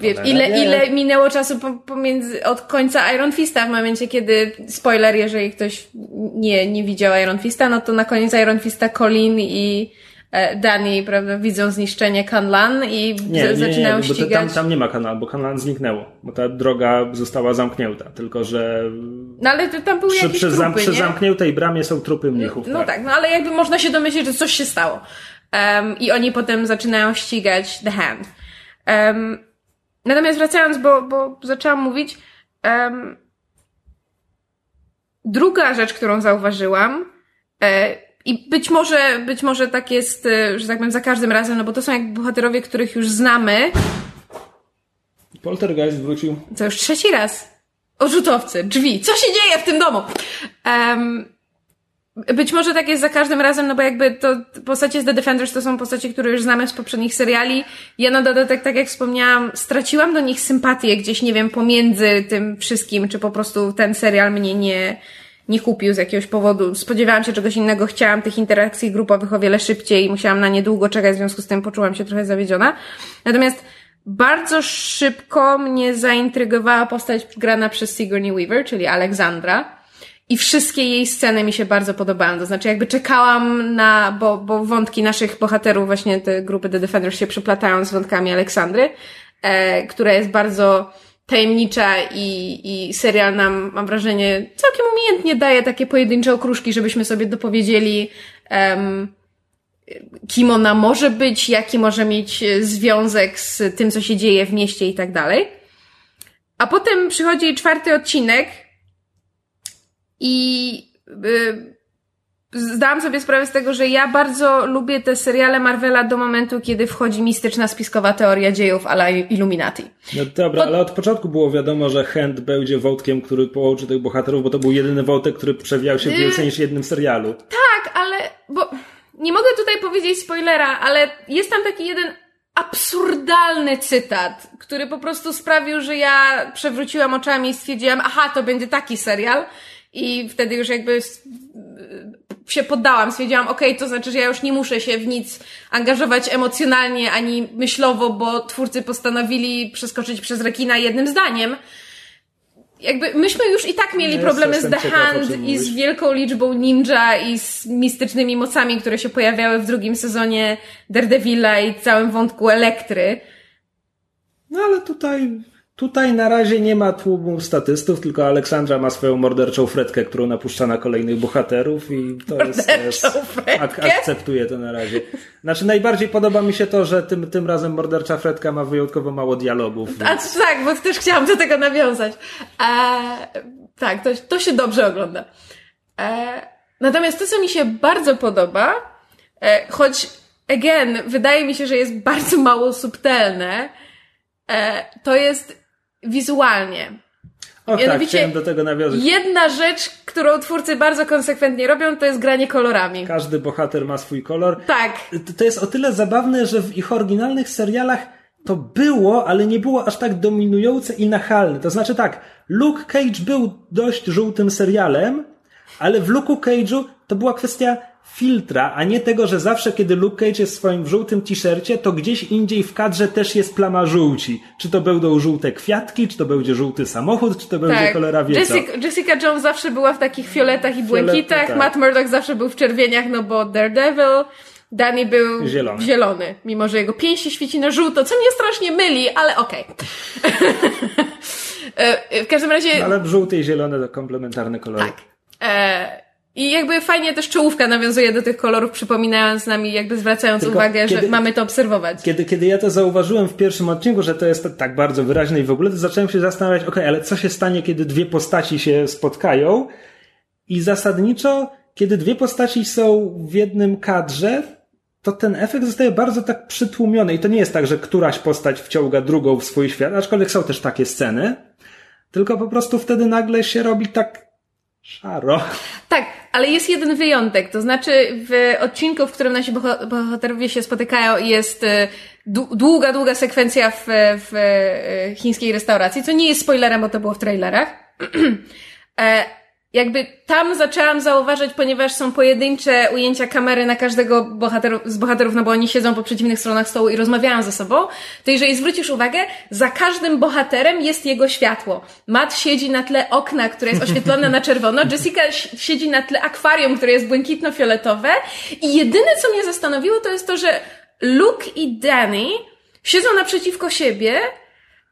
Wiesz, ile, ile minęło czasu po, pomiędzy, od końca Iron Fista w momencie, kiedy, spoiler, jeżeli ktoś nie, nie widział Iron Fista, no to na koniec Iron Fista Colin i e, Danny, prawda, widzą zniszczenie Kanlan i Nie, z- nie, nie, zaczynają nie, bo to, ścigać. tam, tam nie ma kanału, bo kanał zniknęło, bo ta droga została zamknięta, tylko że No ale to tam były przy, jakieś przy, trupy, zam, przy nie? zamkniętej bramie są trupy mnichów. No tak, no ale jakby można się domyślić, że coś się stało. Um, I oni potem zaczynają ścigać The Hand. Um, natomiast wracając, bo, bo zaczęłam mówić, um, druga rzecz, którą zauważyłam, e, i być może, być może tak jest, e, że tak powiem, za każdym razem, no bo to są jak bohaterowie, których już znamy, Poltergeist wrócił. co już trzeci raz. Odrzutowcy, drzwi. Co się dzieje w tym domu? Em, być może tak jest za każdym razem, no bo jakby to postacie z The Defenders to są postacie, które już znamy z poprzednich seriali. Ja na dodatek, tak jak wspomniałam, straciłam do nich sympatię gdzieś, nie wiem, pomiędzy tym wszystkim, czy po prostu ten serial mnie nie, nie kupił z jakiegoś powodu. Spodziewałam się czegoś innego, chciałam tych interakcji grupowych o wiele szybciej i musiałam na nie długo czekać, w związku z tym poczułam się trochę zawiedziona. Natomiast bardzo szybko mnie zaintrygowała postać grana przez Sigourney Weaver, czyli Alexandra. I wszystkie jej sceny mi się bardzo podobały. To znaczy, jakby czekałam na, bo, bo wątki naszych bohaterów, właśnie te grupy The Defenders się przeplatają z wątkami Aleksandry, e, która jest bardzo tajemnicza i, i serial nam, mam wrażenie, całkiem umiejętnie daje takie pojedyncze okruszki, żebyśmy sobie dopowiedzieli, em, kim ona może być, jaki może mieć związek z tym, co się dzieje w mieście i tak dalej. A potem przychodzi czwarty odcinek i y, zdałam sobie sprawę z tego, że ja bardzo lubię te seriale Marvela do momentu, kiedy wchodzi mistyczna spiskowa teoria dziejów ala Illuminati. No dobra, ale od początku było wiadomo, że Hand będzie wątkiem, który połączy tych bohaterów, bo to był jedyny wątek, który przewijał się w więcej niż jednym serialu. Tak, ale, bo nie mogę tutaj powiedzieć spoilera, ale jest tam taki jeden absurdalny cytat, który po prostu sprawił, że ja przewróciłam oczami i stwierdziłam, aha, to będzie taki serial. I wtedy już jakby się poddałam, stwierdziłam, okej, okay, to znaczy, że ja już nie muszę się w nic angażować emocjonalnie ani myślowo, bo twórcy postanowili przeskoczyć przez rekina jednym zdaniem. Jakby myśmy już i tak mieli problemy z The Hand i z wielką liczbą ninja i z mistycznymi mocami, które się pojawiały w drugim sezonie Daredevila i całym wątku Elektry. No ale tutaj Tutaj na razie nie ma tłumu statystów, tylko Aleksandra ma swoją morderczą fretkę, którą napuszcza na kolejnych bohaterów i to jest, jest ak akceptuję to na razie. Znaczy najbardziej podoba mi się to, że tym, tym razem mordercza fretka ma wyjątkowo mało dialogów. A tak, bo też chciałam do tego nawiązać. E, tak, to, to się dobrze ogląda. E, natomiast to, co mi się bardzo podoba, e, choć again, wydaje mi się, że jest bardzo mało subtelne, e, to jest wizualnie. Och, Mianowicie, tak, do tego nawiązać. Jedna rzecz, którą twórcy bardzo konsekwentnie robią, to jest granie kolorami. Każdy bohater ma swój kolor. Tak. To jest o tyle zabawne, że w ich oryginalnych serialach to było, ale nie było aż tak dominujące i nachalne. To znaczy tak, Luke Cage był dość żółtym serialem, ale w Luke'u Cage'u to była kwestia filtra, a nie tego, że zawsze kiedy Luke Cage jest w swoim żółtym t-shircie, to gdzieś indziej w kadrze też jest plama żółci. Czy to będą żółte kwiatki, czy to będzie żółty samochód, czy to będzie tak. kolora wieca. Jessica, Jessica Jones zawsze była w takich fioletach i błękitach, tak. Matt Murdock zawsze był w czerwieniach, no bo Daredevil, Danny był zielony. zielony, mimo że jego pięści świeci na żółto, co mnie strasznie myli, ale okej. Okay. w każdym razie... Ale żółty i zielony to komplementarne kolory. Tak. E i jakby fajnie też czołówka nawiązuje do tych kolorów, przypominając nam i jakby zwracając Tylko uwagę, kiedy, że mamy to obserwować. Kiedy, kiedy ja to zauważyłem w pierwszym odcinku, że to jest tak bardzo wyraźne i w ogóle, to zacząłem się zastanawiać, ok, ale co się stanie, kiedy dwie postaci się spotkają? I zasadniczo, kiedy dwie postaci są w jednym kadrze, to ten efekt zostaje bardzo tak przytłumiony. I to nie jest tak, że któraś postać wciąga drugą w swój świat, aczkolwiek są też takie sceny. Tylko po prostu wtedy nagle się robi tak szaro. Tak, ale jest jeden wyjątek, to znaczy w odcinku, w którym nasi bohaterowie się spotykają jest e, długa, długa sekwencja w, w e, chińskiej restauracji, co nie jest spoilerem, bo to było w trailerach. Jakby tam zaczęłam zauważać, ponieważ są pojedyncze ujęcia kamery na każdego bohateru, z bohaterów, no bo oni siedzą po przeciwnych stronach stołu i rozmawiają ze sobą, to jeżeli zwrócisz uwagę, za każdym bohaterem jest jego światło. Matt siedzi na tle okna, które jest oświetlone na czerwono, Jessica siedzi na tle akwarium, które jest błękitno-fioletowe i jedyne, co mnie zastanowiło, to jest to, że Luke i Danny siedzą naprzeciwko siebie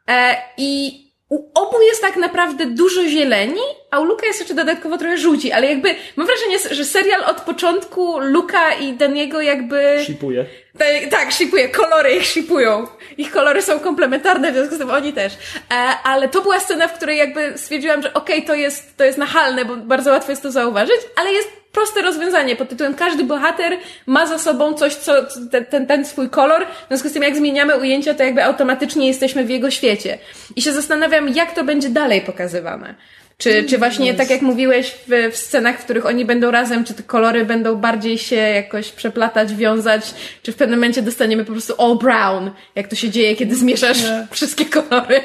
e, i u obu jest tak naprawdę dużo zieleni, a u Luka jest jeszcze dodatkowo trochę żółci, ale jakby mam wrażenie, że serial od początku Luka i Daniego jakby... Shipuje. Tak, tak, shipuje. Kolory ich shipują. Ich kolory są komplementarne, w związku z tym oni też. E, ale to była scena, w której jakby stwierdziłam, że okej, okay, to jest, to jest nachalne, bo bardzo łatwo jest to zauważyć, ale jest proste rozwiązanie pod tytułem każdy bohater ma za sobą coś, co, ten, ten, ten swój kolor, w związku z tym jak zmieniamy ujęcia, to jakby automatycznie jesteśmy w jego świecie. I się zastanawiam, jak to będzie dalej pokazywane. Czy, czy właśnie tak jak mówiłeś w, w scenach, w których oni będą razem, czy te kolory będą bardziej się jakoś przeplatać, wiązać, czy w pewnym momencie dostaniemy po prostu all brown, jak to się dzieje, kiedy zmieszasz wszystkie kolory.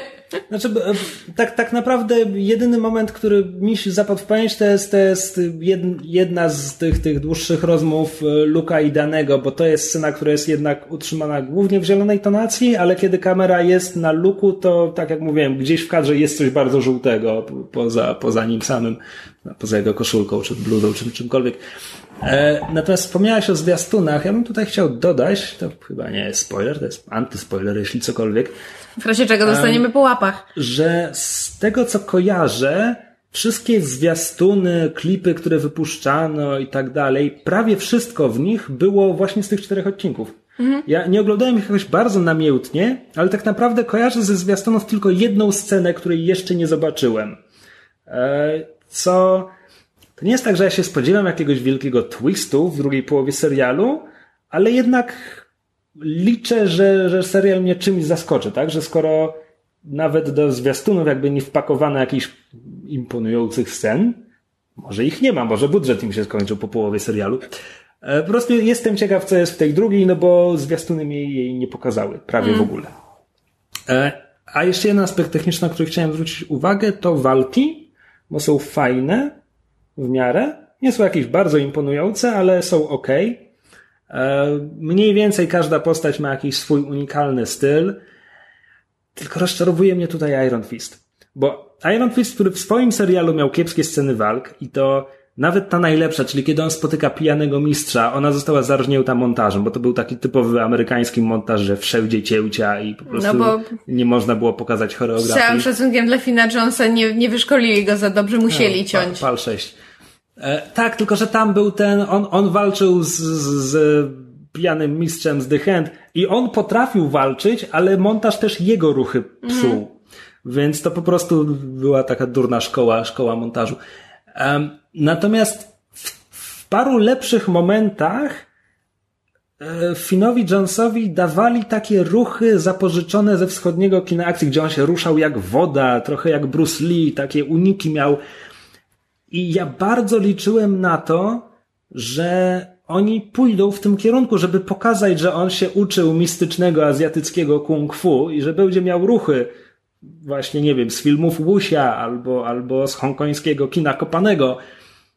Znaczy, e, tak, tak naprawdę jedyny moment, który mi się zapadł w pamięć, to jest, to jest jedna z tych, tych dłuższych rozmów e, Luka i Danego, bo to jest scena, która jest jednak utrzymana głównie w zielonej tonacji, ale kiedy kamera jest na Luku, to tak jak mówiłem, gdzieś w kadrze jest coś bardzo żółtego poza, poza nim samym, poza jego koszulką, czy bluzą, czy czymkolwiek. E, natomiast wspomniałaś o zwiastunach. Ja bym tutaj chciał dodać, to chyba nie jest spoiler, to jest antyspoiler, jeśli cokolwiek, w razie czego dostaniemy po łapach. Że z tego co kojarzę, wszystkie zwiastuny, klipy, które wypuszczano i tak dalej, prawie wszystko w nich było właśnie z tych czterech odcinków. Mhm. Ja nie oglądałem ich jakoś bardzo namiętnie, ale tak naprawdę kojarzę ze zwiastunów tylko jedną scenę, której jeszcze nie zobaczyłem. E, co to nie jest tak, że ja się spodziewam jakiegoś wielkiego twistu w drugiej połowie serialu, ale jednak liczę, że, że serial mnie czymś zaskoczy, tak? Że skoro nawet do zwiastunów jakby nie wpakowano jakichś imponujących scen, może ich nie ma, może budżet im się skończył po połowie serialu. E, po prostu jestem ciekaw, co jest w tej drugiej, no bo zwiastuny mi jej nie pokazały, prawie mm. w ogóle. E, a jeszcze jeden aspekt techniczny, na który chciałem zwrócić uwagę, to walki, bo są fajne w miarę. Nie są jakieś bardzo imponujące, ale są ok. Mniej więcej każda postać ma jakiś swój unikalny styl. Tylko rozczarowuje mnie tutaj Iron Fist. Bo Iron Fist, który w swoim serialu miał kiepskie sceny walk i to nawet ta najlepsza, czyli kiedy on spotyka pijanego mistrza, ona została zarżnięta montażem, bo to był taki typowy amerykański montaż, że wszędzie cięcia i po prostu no nie można było pokazać choreografii. Z całym szacunkiem dla Fina Jonesa nie, nie wyszkolili go za dobrze, musieli no, ciąć. Pal, pal 6. E, tak, tylko że tam był ten, on, on walczył z, z, z pijanym mistrzem z The Hand i on potrafił walczyć, ale montaż też jego ruchy psuł. Mm. Więc to po prostu była taka durna szkoła, szkoła montażu. Um, natomiast w, w, paru lepszych momentach e, Finowi Jonesowi dawali takie ruchy zapożyczone ze wschodniego kina akcji, gdzie on się ruszał jak woda, trochę jak Bruce Lee, takie uniki miał. I ja bardzo liczyłem na to, że oni pójdą w tym kierunku, żeby pokazać, że on się uczył mistycznego azjatyckiego kung fu i że będzie miał ruchy właśnie, nie wiem, z filmów Wuxia albo, albo z hongkońskiego kina kopanego.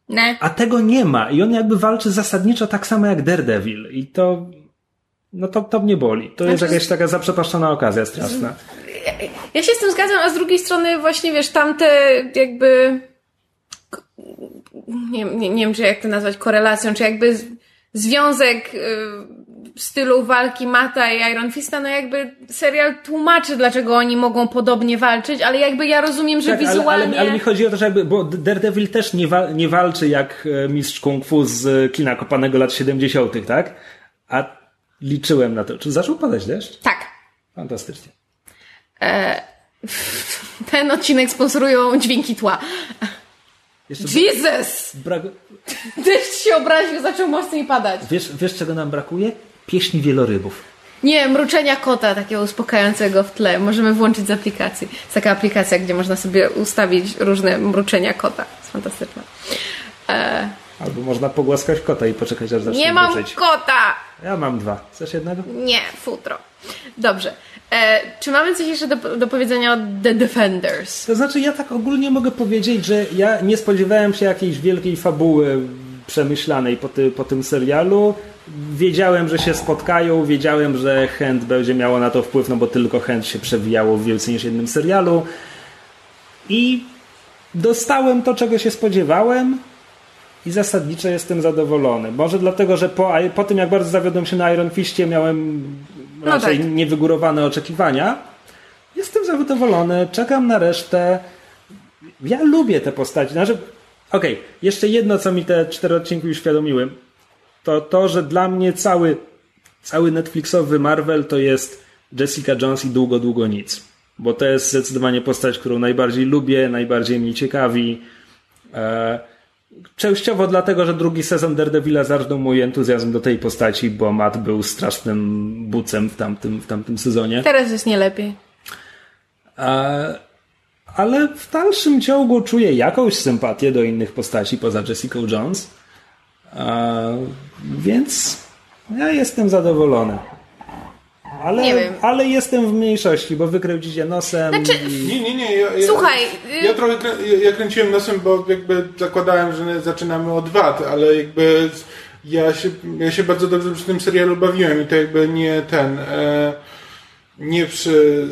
Nie. A tego nie ma i on jakby walczy zasadniczo tak samo jak Daredevil i to no to, to mnie boli. To znaczy, jest jakaś taka zaprzepaszczona okazja straszna. Ja się z tym zgadzam, a z drugiej strony właśnie, wiesz, tamte jakby nie, nie, nie wiem, czy jak to nazwać korelacją, czy jakby związek y, stylu walki Mata i Iron Fista, no jakby serial tłumaczy, dlaczego oni mogą podobnie walczyć, ale jakby ja rozumiem, że tak, wizualnie... Ale, ale, ale, mi chodzi o to, że jakby, bo Daredevil też nie, wa nie walczy jak e, mistrz kung fu z kina kopanego lat 70., tak? A liczyłem na to. Czy zaczął padać deszcz? Tak. Fantastycznie. E, ten odcinek sponsorują dźwięki tła. Jeszcze Jesus! Brak... Deszcz się obraził, zaczął mocniej padać. Wiesz, wiesz, czego nam brakuje? Pieśni wielorybów. Nie, mruczenia kota takiego uspokajającego w tle. Możemy włączyć z aplikacji. Jest taka aplikacja, gdzie można sobie ustawić różne mruczenia kota. Jest fantastyczna. E... Albo można pogłaskać kota i poczekać aż zacznie Nie mam kota! Ja mam dwa. Chcesz jednego? Nie, futro. Dobrze. E, czy mamy coś jeszcze do, do powiedzenia o The Defenders? To znaczy, ja tak ogólnie mogę powiedzieć, że ja nie spodziewałem się jakiejś wielkiej fabuły przemyślanej po, ty, po tym serialu. Wiedziałem, że się spotkają, wiedziałem, że Hand będzie miało na to wpływ, no bo tylko Hand się przewijało w więcej niż jednym serialu. I dostałem to, czego się spodziewałem i zasadniczo jestem zadowolony. Może dlatego, że po, po tym, jak bardzo zawiodłem się na Iron Fistie, miałem no raczej tak. niewygórowane oczekiwania. Jestem zadowolony, czekam na resztę. Ja lubię te postaci. Znaczy, Okej, okay. jeszcze jedno, co mi te cztery odcinki uświadomiły, to to, że dla mnie cały, cały Netflixowy Marvel to jest Jessica Jones i długo, długo nic. Bo to jest zdecydowanie postać, którą najbardziej lubię, najbardziej mnie ciekawi. E, częściowo dlatego, że drugi sezon Daredevila zarżnął mój entuzjazm do tej postaci, bo Matt był strasznym bucem w tamtym, w tamtym sezonie. Teraz jest nie lepiej. E, ale w dalszym ciągu czuję jakąś sympatię do innych postaci poza Jessica Jones. więc ja jestem zadowolony. Ale, ale jestem w mniejszości, bo wykręcicie nosem. Znaczy, i... Nie, nie, nie. Ja, ja, Słuchaj. Ja, ja trochę ja kręciłem nosem, bo jakby zakładałem, że zaczynamy od wad, ale jakby ja się, ja się bardzo dobrze przy tym serialu bawiłem i to jakby nie ten. E, nie przy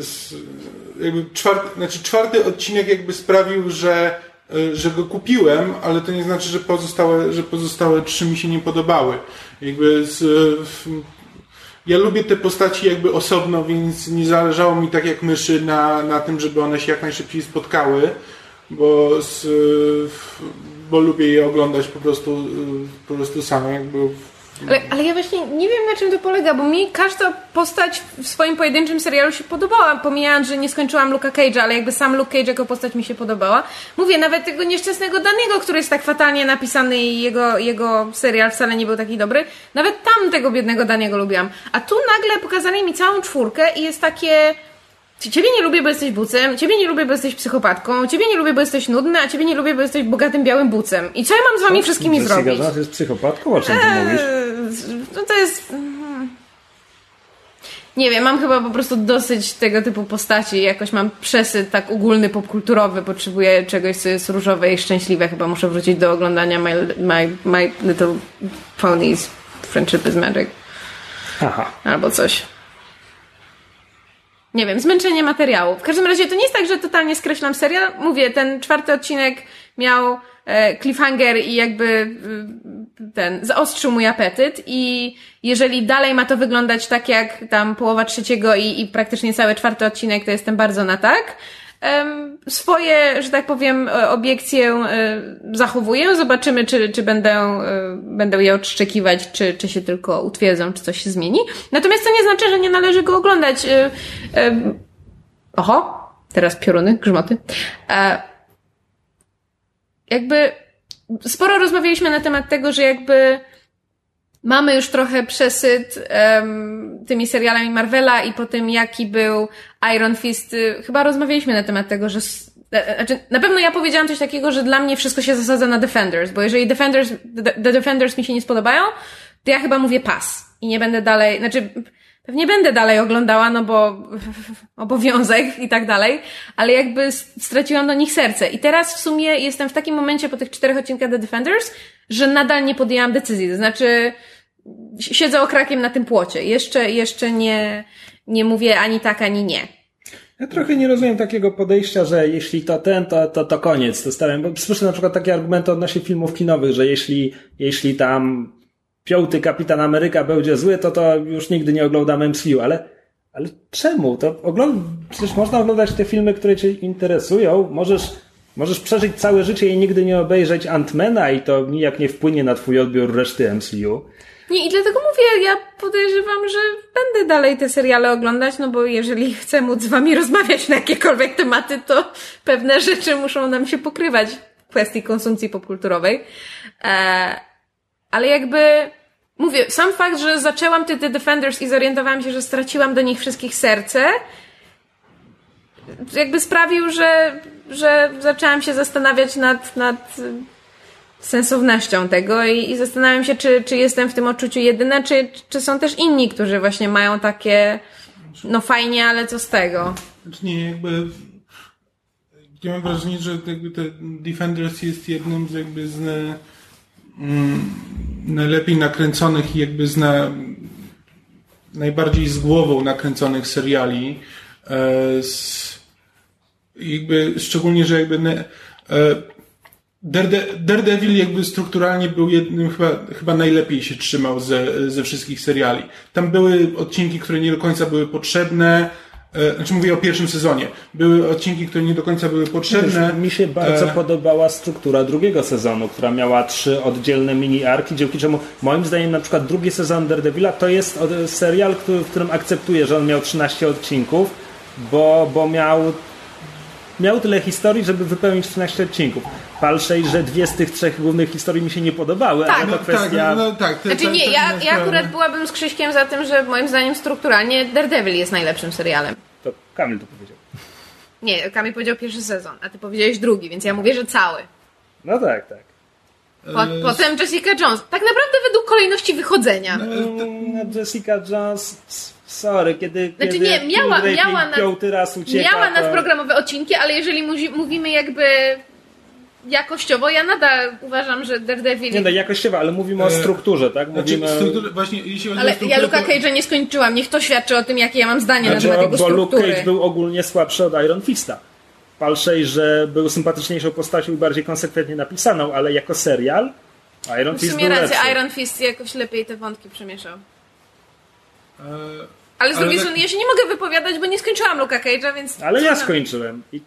jakby czwarty, znaczy czwarty odcinek jakby sprawił, że, e, że go kupiłem, ale to nie znaczy, że pozostałe, że pozostałe trzy mi się nie podobały. Jakby z, ja lubię te postaci jakby osobno, więc nie zależało mi tak jak myszy na, na tym, żeby one się jak najszybciej spotkały, bo, z, bo lubię je oglądać po prostu, po prostu same jakby ale, ale ja właśnie nie wiem na czym to polega, bo mi każda postać w swoim pojedynczym serialu się podobała, pomijając, że nie skończyłam Luka Cage'a, ale jakby sam Luke Cage jako postać mi się podobała. Mówię, nawet tego nieszczęsnego Danego, który jest tak fatalnie napisany i jego, jego serial wcale nie był taki dobry, nawet tam tego biednego Daniego lubiłam. A tu nagle pokazali mi całą czwórkę i jest takie... Ciebie nie lubię, bo jesteś bucem, ciebie nie lubię, bo jesteś psychopatką, ciebie nie lubię, bo jesteś nudny, a ciebie nie lubię, bo jesteś bogatym białym bucem. I co ja mam z wami co? wszystkimi Jessica zrobić? Jessica jest psychopatką? O czym ty eee, mówisz? no to jest... Mhm. nie wiem, mam chyba po prostu dosyć tego typu postaci. Jakoś mam przesyt tak ogólny, popkulturowy. Potrzebuję czegoś, co jest różowe i szczęśliwe. Chyba muszę wrócić do oglądania My, my, my Little Ponies Friendship is Magic. Aha. Albo coś. Nie wiem, zmęczenie materiału. W każdym razie to nie jest tak, że totalnie skreślam serial. Mówię, ten czwarty odcinek miał e, cliffhanger i jakby e, ten, zaostrzył mój apetyt i jeżeli dalej ma to wyglądać tak jak tam połowa trzeciego i, i praktycznie cały czwarty odcinek, to jestem bardzo na tak. Swoje, że tak powiem, e, obiekcje e, zachowuję. Zobaczymy, czy, czy będę, e, będę je odszczekiwać, czy, czy się tylko utwierdzą, czy coś się zmieni. Natomiast to nie znaczy, że nie należy go oglądać. Oho, teraz pioruny, grzmoty. Jakby sporo rozmawialiśmy na temat tego, że jakby mamy już trochę przesyt um, tymi serialami Marvela i po tym, jaki był Iron Fist. y, Chyba rozmawialiśmy na temat tego, że. s- e, Znaczy, na pewno ja powiedziałam coś takiego, że dla mnie wszystko się zasadza na Defenders, bo jeżeli Defenders, The, Defenders mi się nie spodobają, to ja chyba mówię pas i nie będę dalej, znaczy pewnie będę dalej oglądała, no bo obowiązek i tak dalej, ale jakby straciłam do nich serce. I teraz w sumie jestem w takim momencie po tych czterech odcinkach The Defenders, że nadal nie podjęłam decyzji. To znaczy, siedzę okrakiem na tym płocie. Jeszcze, jeszcze nie, nie mówię ani tak, ani nie. Ja trochę nie rozumiem takiego podejścia, że jeśli to ten, to, to, to koniec. Bo słyszę na przykład takie argumenty odnośnie filmów kinowych, że jeśli, jeśli tam piąty Kapitan Ameryka będzie zły, to to już nigdy nie oglądam MCU, ale, ale czemu? To ogląd... Przecież można oglądać te filmy, które cię interesują. Możesz, możesz przeżyć całe życie i nigdy nie obejrzeć Antmana i to nijak nie wpłynie na twój odbiór reszty MCU. Nie, i dlatego mówię, ja podejrzewam, że będę dalej te seriale oglądać, no bo jeżeli chcę móc z wami rozmawiać na jakiekolwiek tematy, to pewne rzeczy muszą nam się pokrywać w kwestii konsumpcji popkulturowej. E, ale jakby, mówię, sam fakt, że zaczęłam te, The Defenders i zorientowałam się, że straciłam do nich wszystkich serce, jakby sprawił, że, że zaczęłam się zastanawiać nad, nad sensownością tego i, i zastanawiam się, czy, czy jestem w tym odczuciu jedyna, czy, czy są też inni, którzy właśnie mają takie no fajnie, ale co z tego? Znaczy nie, jakby ja mam wrażenie, że jakby te Defenders jest jednym z jakby z na, mm, najlepiej nakręconych i jakby z na, najbardziej z głową nakręconych seriali. E, z, jakby szczególnie, że jakby ne, e, Daredevil jakby strukturalnie był jednym, chyba, chyba najlepiej się trzymał ze, ze wszystkich seriali. Tam były odcinki, które nie do końca były potrzebne, e, znaczy mówię o pierwszym sezonie. Były odcinki, które nie do końca były potrzebne. Mi się bardzo E, podobała struktura drugiego sezonu, która miała trzy oddzielne mini-arki, dzięki czemu moim zdaniem na przykład drugi sezon Daredevila to jest serial, który, w którym akceptuję, że on miał 13 odcinków, bo, bo miał miał tyle historii, żeby wypełnić 13 odcinków. Palszej, że dwie z tych trzech głównych historii mi się nie podobały, Tak. ale no, to kwestia... tak, no, tak. to- Znaczy to- nie, to ja, inna ja akurat byłabym z Krzyśkiem za tym, że moim zdaniem strukturalnie Daredevil jest najlepszym serialem. To Kamil to powiedział. Nie, Kamil powiedział pierwszy sezon, a ty powiedziałeś drugi, więc ja mówię, że cały. No tak, tak. Po, E, potem Jessica Jones. Tak naprawdę według kolejności wychodzenia. Mm, Jessica Jones, sorry, kiedy, Znaczy kiedy nie, miała- miała nad- raz ucieka, Miała to... nadprogramowe odcinki, ale jeżeli mówimy jakby jakościowo, ja nadal uważam, że Daredevil... Nie no, jakościowo, ale mówimy o E, strukturze, tak? Znaczy, Mówimy... strukturę, właśnie, jeśli chodzi o Ale ja strukturę, Luka to- Cage'a nie skończyłam. Niech to świadczy o tym, jakie ja mam zdanie Znaczy, na temat jego bo Luke struktury. Cage był ogólnie słabszy od Iron Fista. Palszej, że był sympatyczniejszą postacią i bardziej konsekwentnie napisaną, ale jako serial Iron W Fist sumie był racja, lepszy. Iron Fist jakoś lepiej te wątki przemieszał. E, Ale z drugiej tak- strony ja się nie mogę wypowiadać, bo nie skończyłam Luka Cage'a, więc... Ale ja skończyłem i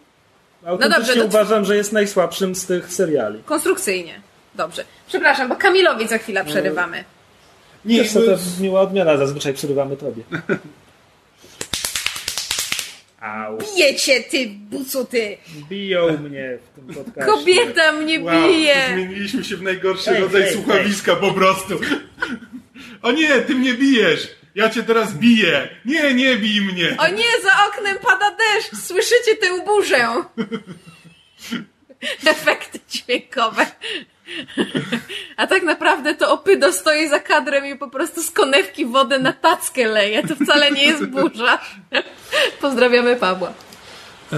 autentycznie dobrze, to- uważam, że jest najsłabszym z tych seriali. Konstrukcyjnie. Dobrze. Przepraszam, bo Kamilowi za chwilę przerywamy. Nie, Wiesz co, jakby- to miła odmiana, zazwyczaj przerywamy tobie. Au. Bijecie, ty bucuty! Biją mnie w tym podcaście. Kobieta mnie Wow, bije! zmieniliśmy się w najgorszy Ej, rodzaj ej, słuchowiska po prostu. O nie, ty mnie bijesz! Ja cię teraz biję! Nie, nie bij mnie! O nie, za oknem pada deszcz! Słyszycie tę burzę? Efekty dźwiękowe. A tak naprawdę to Opydo stoi za kadrem i po prostu z konewki wodę na tackę leje. To wcale nie jest burza. Pozdrawiamy Pawła. E,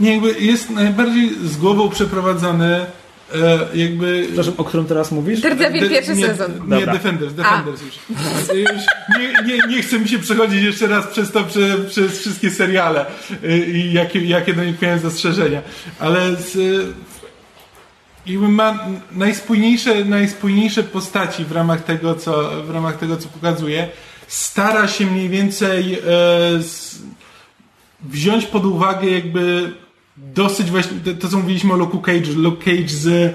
nie, jakby jest najbardziej z głową przeprowadzony e, jakby... Przepraszam, o którym teraz mówisz? Daredevil pierwszy nie, sezon. Nie, Dobra. Defenders, Defenders już. już nie, nie, nie chcę mi się przechodzić jeszcze raz przez to, prze, przez wszystkie seriale y, i jakie, jakie do nich miałem zastrzeżenia. Ale z, jakby ma najspójniejsze, najspójniejsze postaci w ramach tego, co, w ramach tego, co pokazuje. Stara się mniej więcej e, z, wziąć pod uwagę jakby dosyć właśnie, to, co mówiliśmy o Luke Cage, Luke Cage z, e,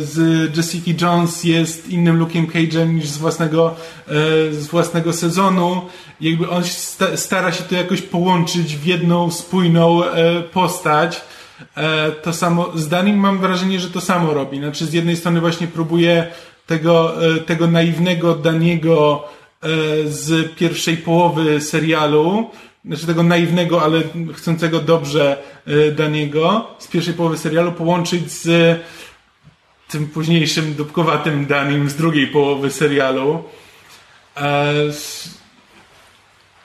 z Jessica Jones jest innym Luke'em Cage'em niż z własnego, e, z własnego sezonu. Jakby on sta, stara się to jakoś połączyć w jedną spójną e, postać. E, to samo, z Danim mam wrażenie, że to samo robi. Znaczy z jednej strony właśnie próbuje tego, e, tego naiwnego Daniego e, z pierwszej połowy serialu, znaczy tego naiwnego, ale chcącego dobrze e, Daniego z pierwszej połowy serialu połączyć z tym późniejszym dupkowatym Danim z drugiej połowy serialu. E,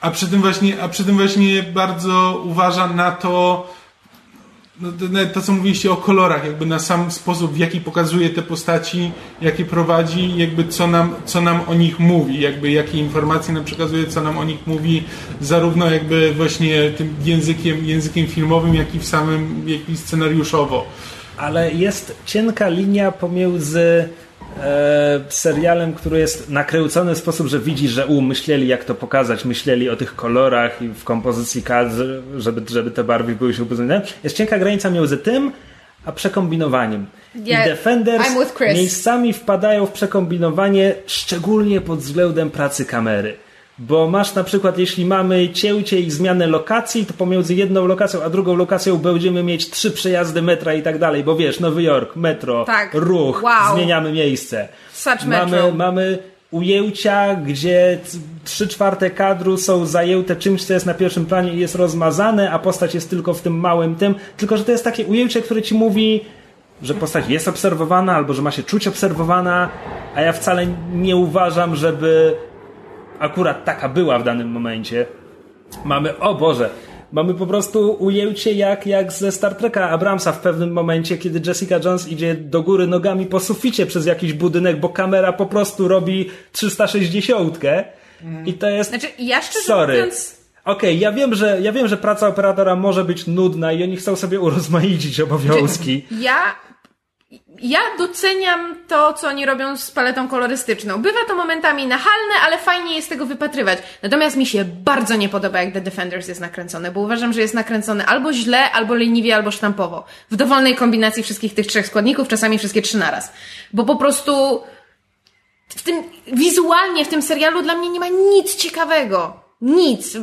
A przy tym właśnie, a przy tym właśnie bardzo uważa na to, no to, nawet to, co mówiliście o kolorach, jakby na sam sposób, w jaki pokazuje te postaci, jakie prowadzi, jakby co nam, co nam o nich mówi, jakby jakie informacje nam przekazuje, co nam o nich mówi, zarówno jakby właśnie tym językiem, językiem filmowym, jak i w samym, jak i scenariuszowo. Ale jest cienka linia pomiędzy e, serialem, który jest nakręcony w sposób, że widzisz, że u, myśleli jak to pokazać, myśleli o tych kolorach i w kompozycji kadr, żeby, żeby te barwy były się upoznane. Jest cienka granica między tym, a przekombinowaniem. Yeah, I Defenders miejscami wpadają w przekombinowanie, szczególnie pod względem pracy kamery. Bo masz na przykład, jeśli mamy cięcie i zmianę lokacji, to pomiędzy jedną lokacją a drugą lokacją będziemy mieć trzy przejazdy metra i tak dalej, bo wiesz, Nowy Jork, metro, Tak. ruch, Wow. zmieniamy miejsce. Such mamy, metro. mamy ujęcia, gdzie trzy czwarte kadru są zajęte czymś, co jest na pierwszym planie i jest rozmazane, a postać jest tylko w tym małym tym. Tylko, że to jest takie ujęcie, które ci mówi, że postać jest obserwowana, albo że ma się czuć obserwowana, a ja wcale nie uważam, żeby akurat taka była w danym momencie. Mamy, o Boże, mamy po prostu ujęcie jak, jak ze Star Treka Abramsa w pewnym momencie, kiedy Jessica Jones idzie do góry nogami po suficie przez jakiś budynek, bo kamera po prostu robi 360 i to jest... Znaczy, ja szczerze Sorry. mówiąc... Okej, ja wiem, że ja wiem, że praca operatora może być nudna i oni chcą sobie urozmaicić obowiązki. Ja, ja doceniam to, co oni robią z paletą kolorystyczną. Bywa to momentami nachalne, ale fajnie jest tego wypatrywać. Natomiast mi się bardzo nie podoba, jak The Defenders jest nakręcony, bo uważam, że jest nakręcony albo źle, albo leniwie, albo sztampowo. W dowolnej kombinacji wszystkich tych trzech składników, czasami wszystkie trzy naraz. Bo po prostu w tym, wizualnie w tym serialu dla mnie nie ma nic ciekawego. Nic.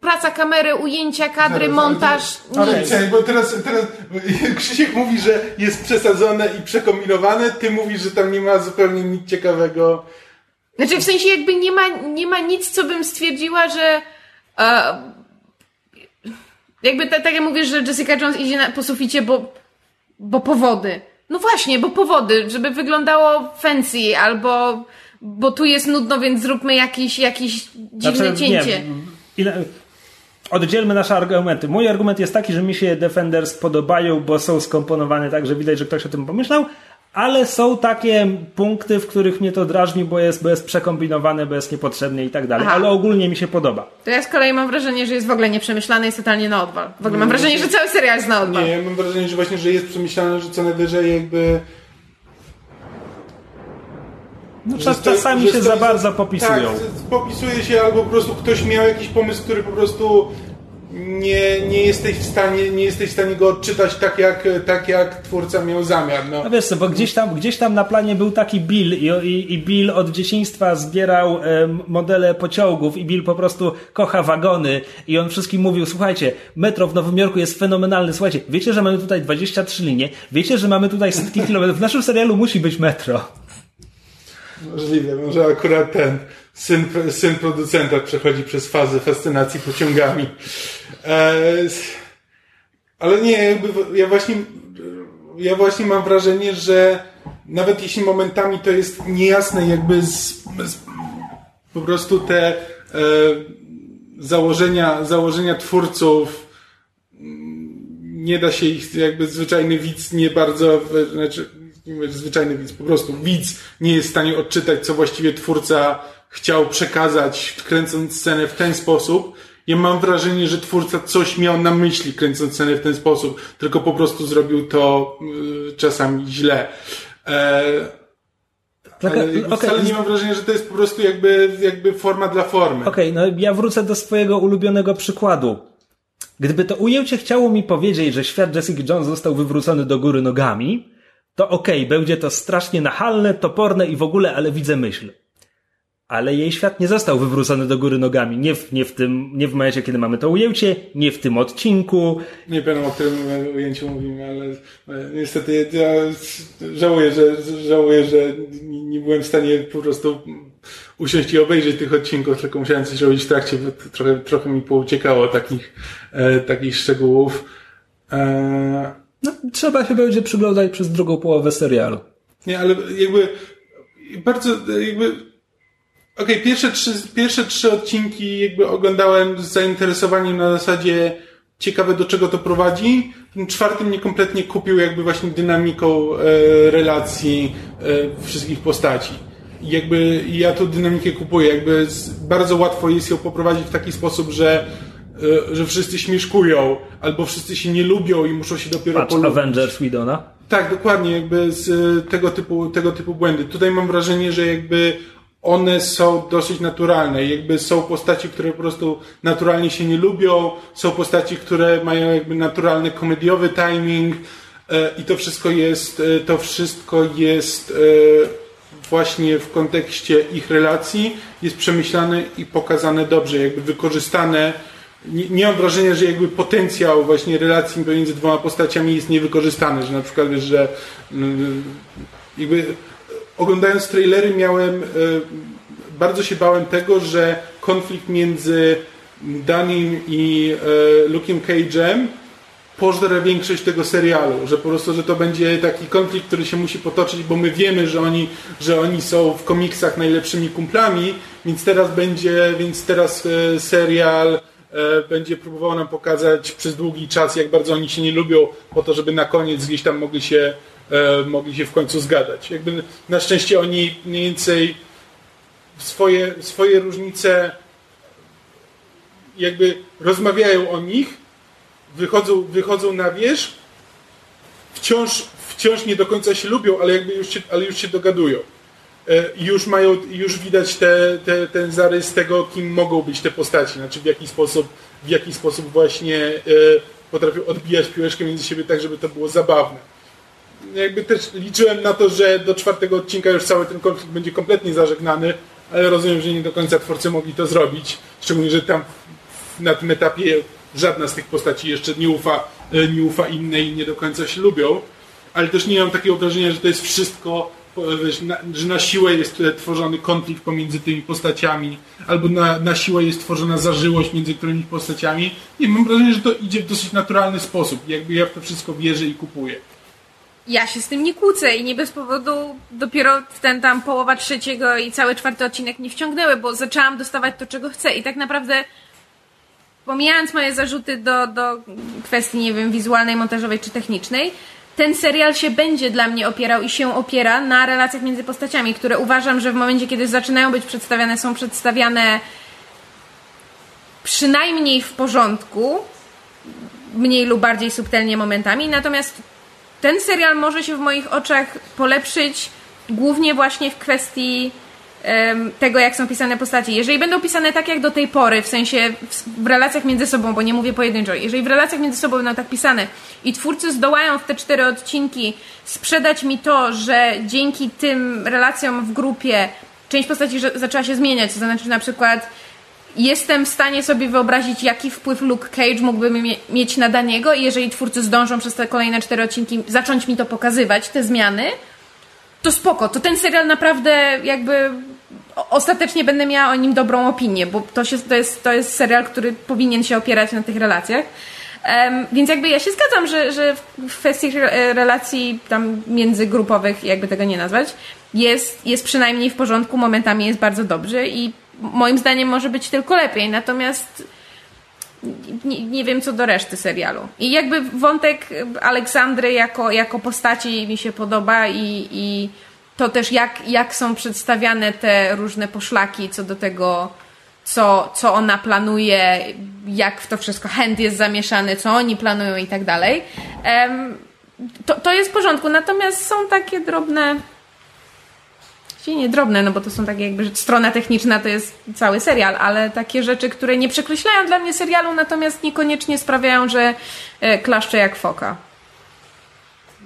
Praca kamery, ujęcia, kadry, montaż, nic. Okej, czekaj, bo teraz, teraz Krzysiek mówi, że jest przesadzone i przekombinowane, ty mówisz, że tam nie ma zupełnie nic ciekawego. Znaczy w sensie jakby nie ma, nie ma nic, co bym stwierdziła, że e, jakby ta, tak jak mówisz, że Jessica Jones idzie na, po suficie, bo, bo powody. No właśnie, bo powody, żeby wyglądało fancy, albo bo tu jest nudno, więc zróbmy jakiś, jakiś dziwne Znaczy, cięcie. Nie, ile, oddzielmy nasze argumenty. Mój argument jest taki, że mi się Defenders podobają, bo są skomponowane tak, że widać, że ktoś o tym pomyślał, ale są takie punkty, w których mnie to drażni, bo jest, bo jest przekombinowane, bo jest niepotrzebne i tak dalej. Aha. Ale ogólnie mi się podoba. To ja z kolei mam wrażenie, że jest w ogóle nieprzemyślany, jest totalnie na odwal. W ogóle mam wrażenie, że cały serial jest na odwal. Nie, ja mam wrażenie, że właśnie, że jest przemyślane, że co najwyżej jakby... No, czas, czasami się za bardzo popisują. Tak, popisuje się albo po prostu ktoś miał jakiś pomysł, który po prostu nie, nie jesteś w stanie, nie jesteś w stanie go odczytać tak jak, tak jak twórca miał zamiar. No. No wiesz co, bo gdzieś tam, gdzieś tam na planie był taki Bill i, i, i Bill od dzieciństwa zbierał em, modele pociągów i Bill po prostu kocha wagony i on wszystkim mówił, słuchajcie, metro w Nowym Jorku jest fenomenalne, słuchajcie, wiecie, że mamy tutaj 23 linie, wiecie, że mamy tutaj setki kilometrów, w naszym serialu musi być metro. Możliwe, może akurat ten syn, syn producenta przechodzi przez fazę fascynacji pociągami. E, ale nie, jakby ja właśnie ja właśnie mam wrażenie, że nawet jeśli momentami to jest niejasne, jakby z, z po prostu te e, założenia, założenia twórców nie da się ich, jakby zwyczajny widz nie bardzo, znaczy, zwyczajny widz, po prostu widz nie jest w stanie odczytać, co właściwie twórca chciał przekazać, kręcąc scenę w ten sposób. Ja mam wrażenie, że twórca coś miał na myśli, kręcąc scenę w ten sposób, tylko po prostu zrobił to y, czasami źle. E, ale okay. wcale nie mam wrażenia, że to jest po prostu jakby, jakby forma dla formy. Okej, okay, no ja wrócę do swojego ulubionego przykładu. Gdyby to ujęcie chciało mi powiedzieć, że świat Jessica Jones został wywrócony do góry nogami, to okej, okay, będzie to strasznie nachalne, toporne i w ogóle, ale widzę myśl. Ale jej świat nie został wywrócony do góry nogami. Nie w, nie w tym, nie w momencie, kiedy mamy to ujęcie, nie w tym odcinku. Nie wiem, o którym ujęciu mówimy, ale niestety ja żałuję, że, żałuję, że nie byłem w stanie po prostu usiąść i obejrzeć tych odcinków, tylko musiałem coś robić w trakcie, bo trochę, trochę mi pouciekało takich, e, takich szczegółów. E... No, trzeba się będzie przyglądać przez drugą połowę serialu. Nie, ale jakby bardzo jakby Okej, okay, pierwsze, trzy, pierwsze trzy odcinki jakby oglądałem z zainteresowaniem na zasadzie ciekawe do czego to prowadzi. Ten czwarty mnie kompletnie kupił jakby właśnie dynamiką e, relacji e, wszystkich postaci. I jakby ja tą dynamikę kupuję, jakby z, bardzo łatwo jest ją poprowadzić w taki sposób, że że wszyscy śmieszkują, albo wszyscy się nie lubią i muszą się dopiero Patrz polubić. Avengers Widona. Tak, dokładnie, jakby z e, tego typu, tego typu błędy. Tutaj mam wrażenie, że jakby one są dosyć naturalne. Jakby są postaci, które po prostu naturalnie się nie lubią, są postaci, które mają jakby naturalny komediowy timing e, i to wszystko jest, to wszystko jest właśnie w kontekście ich relacji, jest przemyślane i pokazane dobrze, jakby wykorzystane. Nie, mam wrażenia, że jakby potencjał właśnie relacji pomiędzy dwoma postaciami jest niewykorzystany, że na przykład, że mm, jakby oglądając trailery miałem, e, bardzo się bałem tego, że konflikt między Danim i e, Luke'em Cage'em pożre większość tego serialu, że po prostu, że to będzie taki konflikt, który się musi potoczyć, bo my wiemy, że oni, że oni są w komiksach najlepszymi kumplami, więc teraz będzie, więc teraz e, serial będzie próbował nam pokazać przez długi czas, jak bardzo oni się nie lubią, po to, żeby na koniec gdzieś tam mogli się e, mogli się w końcu zgadać. Jakby na szczęście oni mniej więcej swoje, swoje różnice jakby rozmawiają o nich, wychodzą, wychodzą na wierzch, wciąż, wciąż nie do końca się lubią, ale jakby już się, ale już się dogadują. E, już mają, już widać te, te, ten zarys tego, kim mogą być te postaci, znaczy w jaki sposób, w jaki sposób właśnie e, potrafią odbijać piłeczkę między siebie tak, żeby to było zabawne jakby też liczyłem na to, że do czwartego odcinka już cały ten konflikt będzie kompletnie zażegnany, ale rozumiem, że nie do końca twórcy mogli to zrobić. Szczególnie, że tam na tym etapie żadna z tych postaci jeszcze nie ufa, e, nie ufa innej i nie do końca się lubią. Ale też nie mam takiego wrażenia, że to jest wszystko, wiesz, na, że na siłę jest tworzony konflikt pomiędzy tymi postaciami, albo na, na siłę jest tworzona zażyłość między którymi postaciami. Nie, mam wrażenie, że to idzie w dosyć naturalny sposób. Jakby ja w to wszystko wierzę i kupuję ja się z tym nie kłócę i nie bez powodu dopiero ten tam połowa trzeciego i cały czwarty odcinek nie wciągnęły, bo zaczęłam dostawać to, czego chcę i tak naprawdę pomijając moje zarzuty do, do kwestii, nie wiem, wizualnej, montażowej czy technicznej, ten serial się będzie dla mnie opierał i się opiera na relacjach między postaciami, które uważam, że w momencie, kiedy zaczynają być przedstawiane, są przedstawiane przynajmniej w porządku, mniej lub bardziej subtelnie momentami, natomiast ten serial może się w moich oczach polepszyć głównie właśnie w kwestii tego, jak są pisane postacie. Jeżeli będą pisane tak jak do tej pory, w sensie w, relacjach między sobą, bo nie mówię pojedynczo, jeżeli w relacjach między sobą będą tak pisane i twórcy zdołają w te cztery odcinki sprzedać mi to, że dzięki tym relacjom w grupie część postaci zaczęła się zmieniać, to znaczy na przykład jestem w stanie sobie wyobrazić, jaki wpływ Luke Cage mógłby mieć na Daniego i jeżeli twórcy zdążą przez te kolejne cztery odcinki zacząć mi to pokazywać, te zmiany, to spoko. To ten serial naprawdę jakby ostatecznie będę miała o nim dobrą opinię, bo to, się, to, jest, to jest serial, który powinien się opierać na tych relacjach. Um, więc jakby ja się zgadzam, że, że w kwestii relacji tam międzygrupowych, jakby tego nie nazwać, jest, jest przynajmniej w porządku, momentami jest bardzo dobrze i moim zdaniem może być tylko lepiej. Natomiast nie, nie, wiem co do reszty serialu. I jakby wątek Aleksandry jako, jako postaci mi się podoba i, i to też jak, jak są przedstawiane te różne poszlaki co do tego, co, co ona planuje, jak w to wszystko chęt jest zamieszany, co oni planują i tak dalej. To, to jest w porządku, natomiast są takie drobne nie drobne, no bo to są takie jakby strona techniczna to jest cały serial, ale takie rzeczy, które nie przekreślają dla mnie serialu, natomiast niekoniecznie sprawiają, że e, klaszczę jak foka.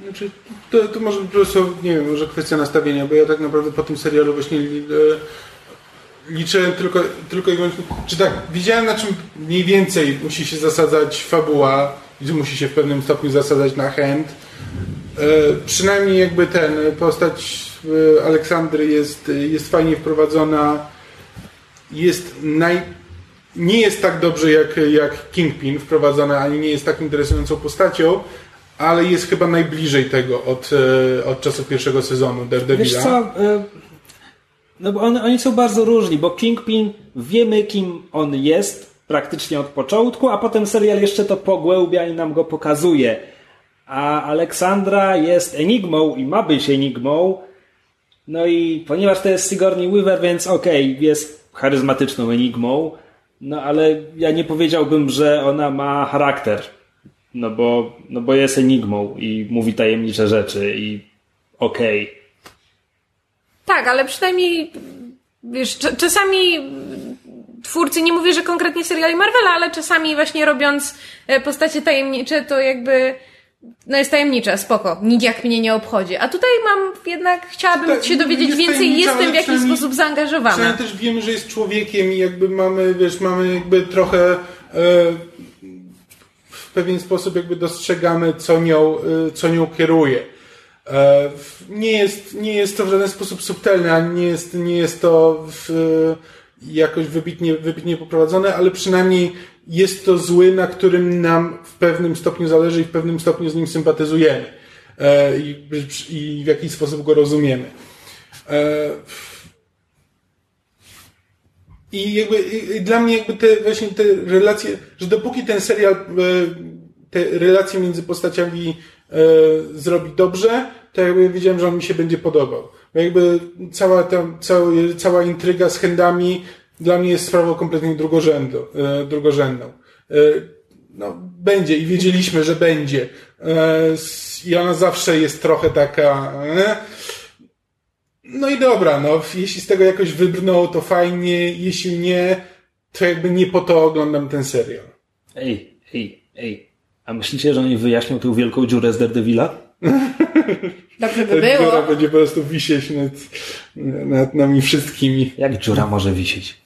Znaczy, to, to może prostu, nie wiem, może kwestia nastawienia, bo ja tak naprawdę po tym serialu właśnie e, liczę tylko, tylko i wyłącznie, czy tak, widziałem na czym mniej więcej musi się zasadzać fabuła, gdzie musi się w pewnym stopniu zasadzać na chęt. E, przynajmniej jakby ten, postać e, Aleksandry jest, jest fajnie wprowadzona, jest naj, nie jest tak dobrze jak, jak Kingpin wprowadzona, ani nie jest tak interesującą postacią, ale jest chyba najbliżej tego od, e, od czasu pierwszego sezonu Daredevila. Wiesz co, e, no bo on, oni są bardzo różni, bo Kingpin wiemy kim on jest praktycznie od początku, a potem serial jeszcze to pogłębia i nam go pokazuje. A Aleksandra jest enigmą i ma być enigmą. No i ponieważ to jest Sigourney Weaver, więc okej, okay, jest charyzmatyczną enigmą, no ale ja nie powiedziałbym, że ona ma charakter no bo, no bo jest enigmą i mówi tajemnicze rzeczy i okej. Okay. Tak, ale przynajmniej wiesz, czasami twórcy, nie mówię, że konkretnie seriali Marvela, ale czasami właśnie robiąc e, postacie tajemnicze, to jakby no jest tajemnicza, spoko, nijak mnie nie obchodzi. A tutaj mam jednak, chciałabym tak, się dowiedzieć więcej jestem w jakiś sposób zaangażowana. też wiemy, że jest człowiekiem i jakby mamy, wiesz, mamy jakby trochę e, w pewien sposób jakby dostrzegamy, co nią, y, co nią kieruje. E, nie jest, nie jest to w żaden sposób subtelne, ani nie jest, nie jest to w, jakoś wybitnie, wybitnie poprowadzone, ale przynajmniej jest to zły, na którym nam w pewnym stopniu zależy i w pewnym stopniu z nim sympatyzujemy. E, I, i w jakiś sposób go rozumiemy. E, i jakby i dla mnie jakby te właśnie te relacje, że dopóki ten serial e, te relacje między postaciami e, zrobi dobrze, to jakby wiedziałem, że on mi się będzie podobał. Bo jakby cała ta, cała, cała intryga z chędami dla mnie jest sprawą kompletnie drugorzędną. E, drugorzędną. No, będzie i wiedzieliśmy, że będzie. I ona zawsze jest trochę taka, no i dobra, no, jeśli z tego jakoś wybrnął, to fajnie, jeśli nie, to jakby nie po to oglądam ten serial. Ej, ej, ej. A myślicie, że oni wyjaśnią tę wielką dziurę z Daredevila? Dobrze by było. Dziura będzie po prostu wisieć nad, nad nami wszystkimi. Jak dziura może wisieć?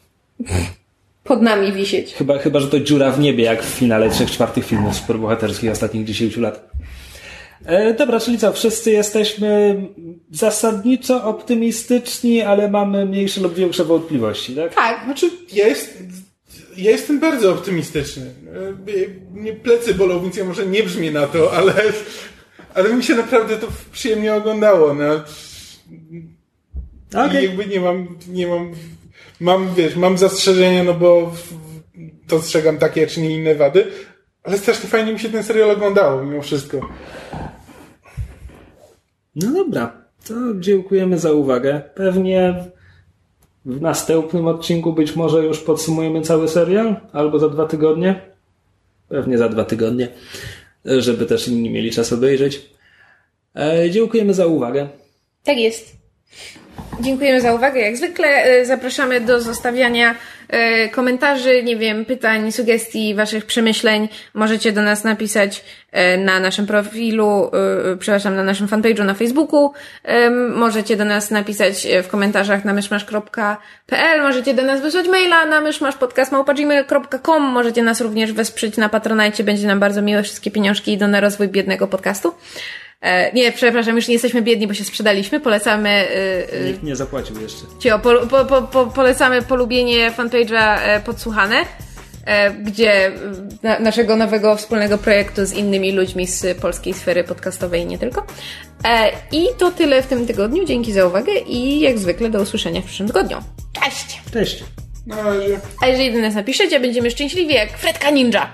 Pod nami wisieć. Chyba, chyba, że to dziura w niebie, jak w finale trzech czwartych filmów superbohaterskich ostatnich 10 lat. E, dobra, czyli co, wszyscy jesteśmy zasadniczo optymistyczni, ale mamy mniejsze lub większe wątpliwości, tak? Tak. Znaczy, ja, jest, ja jestem bardzo optymistyczny. E, mnie plecy bolą, więc ja może nie brzmię na to, ale, ale mi się naprawdę to przyjemnie oglądało. No. Okay. I jakby nie mam, nie mam, mam, wiesz, mam zastrzeżenia, no bo dostrzegam takie czy nie inne wady, ale strasznie fajnie mi się ten serial oglądało mimo wszystko. No dobra, to dziękujemy za uwagę. Pewnie w następnym odcinku być może już podsumujemy cały serial, albo za dwa tygodnie. Pewnie za dwa tygodnie, żeby też inni mieli czas obejrzeć. E, dziękujemy za uwagę. Tak jest. Dziękujemy za uwagę. Jak zwykle e, zapraszamy do zostawiania komentarzy, nie wiem, pytań, sugestii, waszych przemyśleń. Możecie do nas napisać e, na naszym profilu, przepraszam, na naszym fanpage'u na Facebooku. Możecie do nas napisać w komentarzach na myszmasz.pl. Możecie do nas wysłać maila na. Możecie nas również wesprzeć na Patronajcie. Będzie nam bardzo miłe. Wszystkie pieniążki idą na rozwój biednego podcastu. E, nie, przepraszam, już nie jesteśmy biedni, bo się sprzedaliśmy. Polecamy. E, e, Nikt nie zapłacił jeszcze. Cio, po, po, po, polecamy polubienie fanpage'a Podsłuchane. e, gdzie na, naszego nowego wspólnego projektu z innymi ludźmi z polskiej sfery podcastowej i nie tylko. E, I to tyle w tym tygodniu. Dzięki za uwagę i jak zwykle do usłyszenia w przyszłym tygodniu. Cześć! Cześć! Na razie. A jeżeli do nas napiszecie, będziemy szczęśliwi jak Fredka Ninja.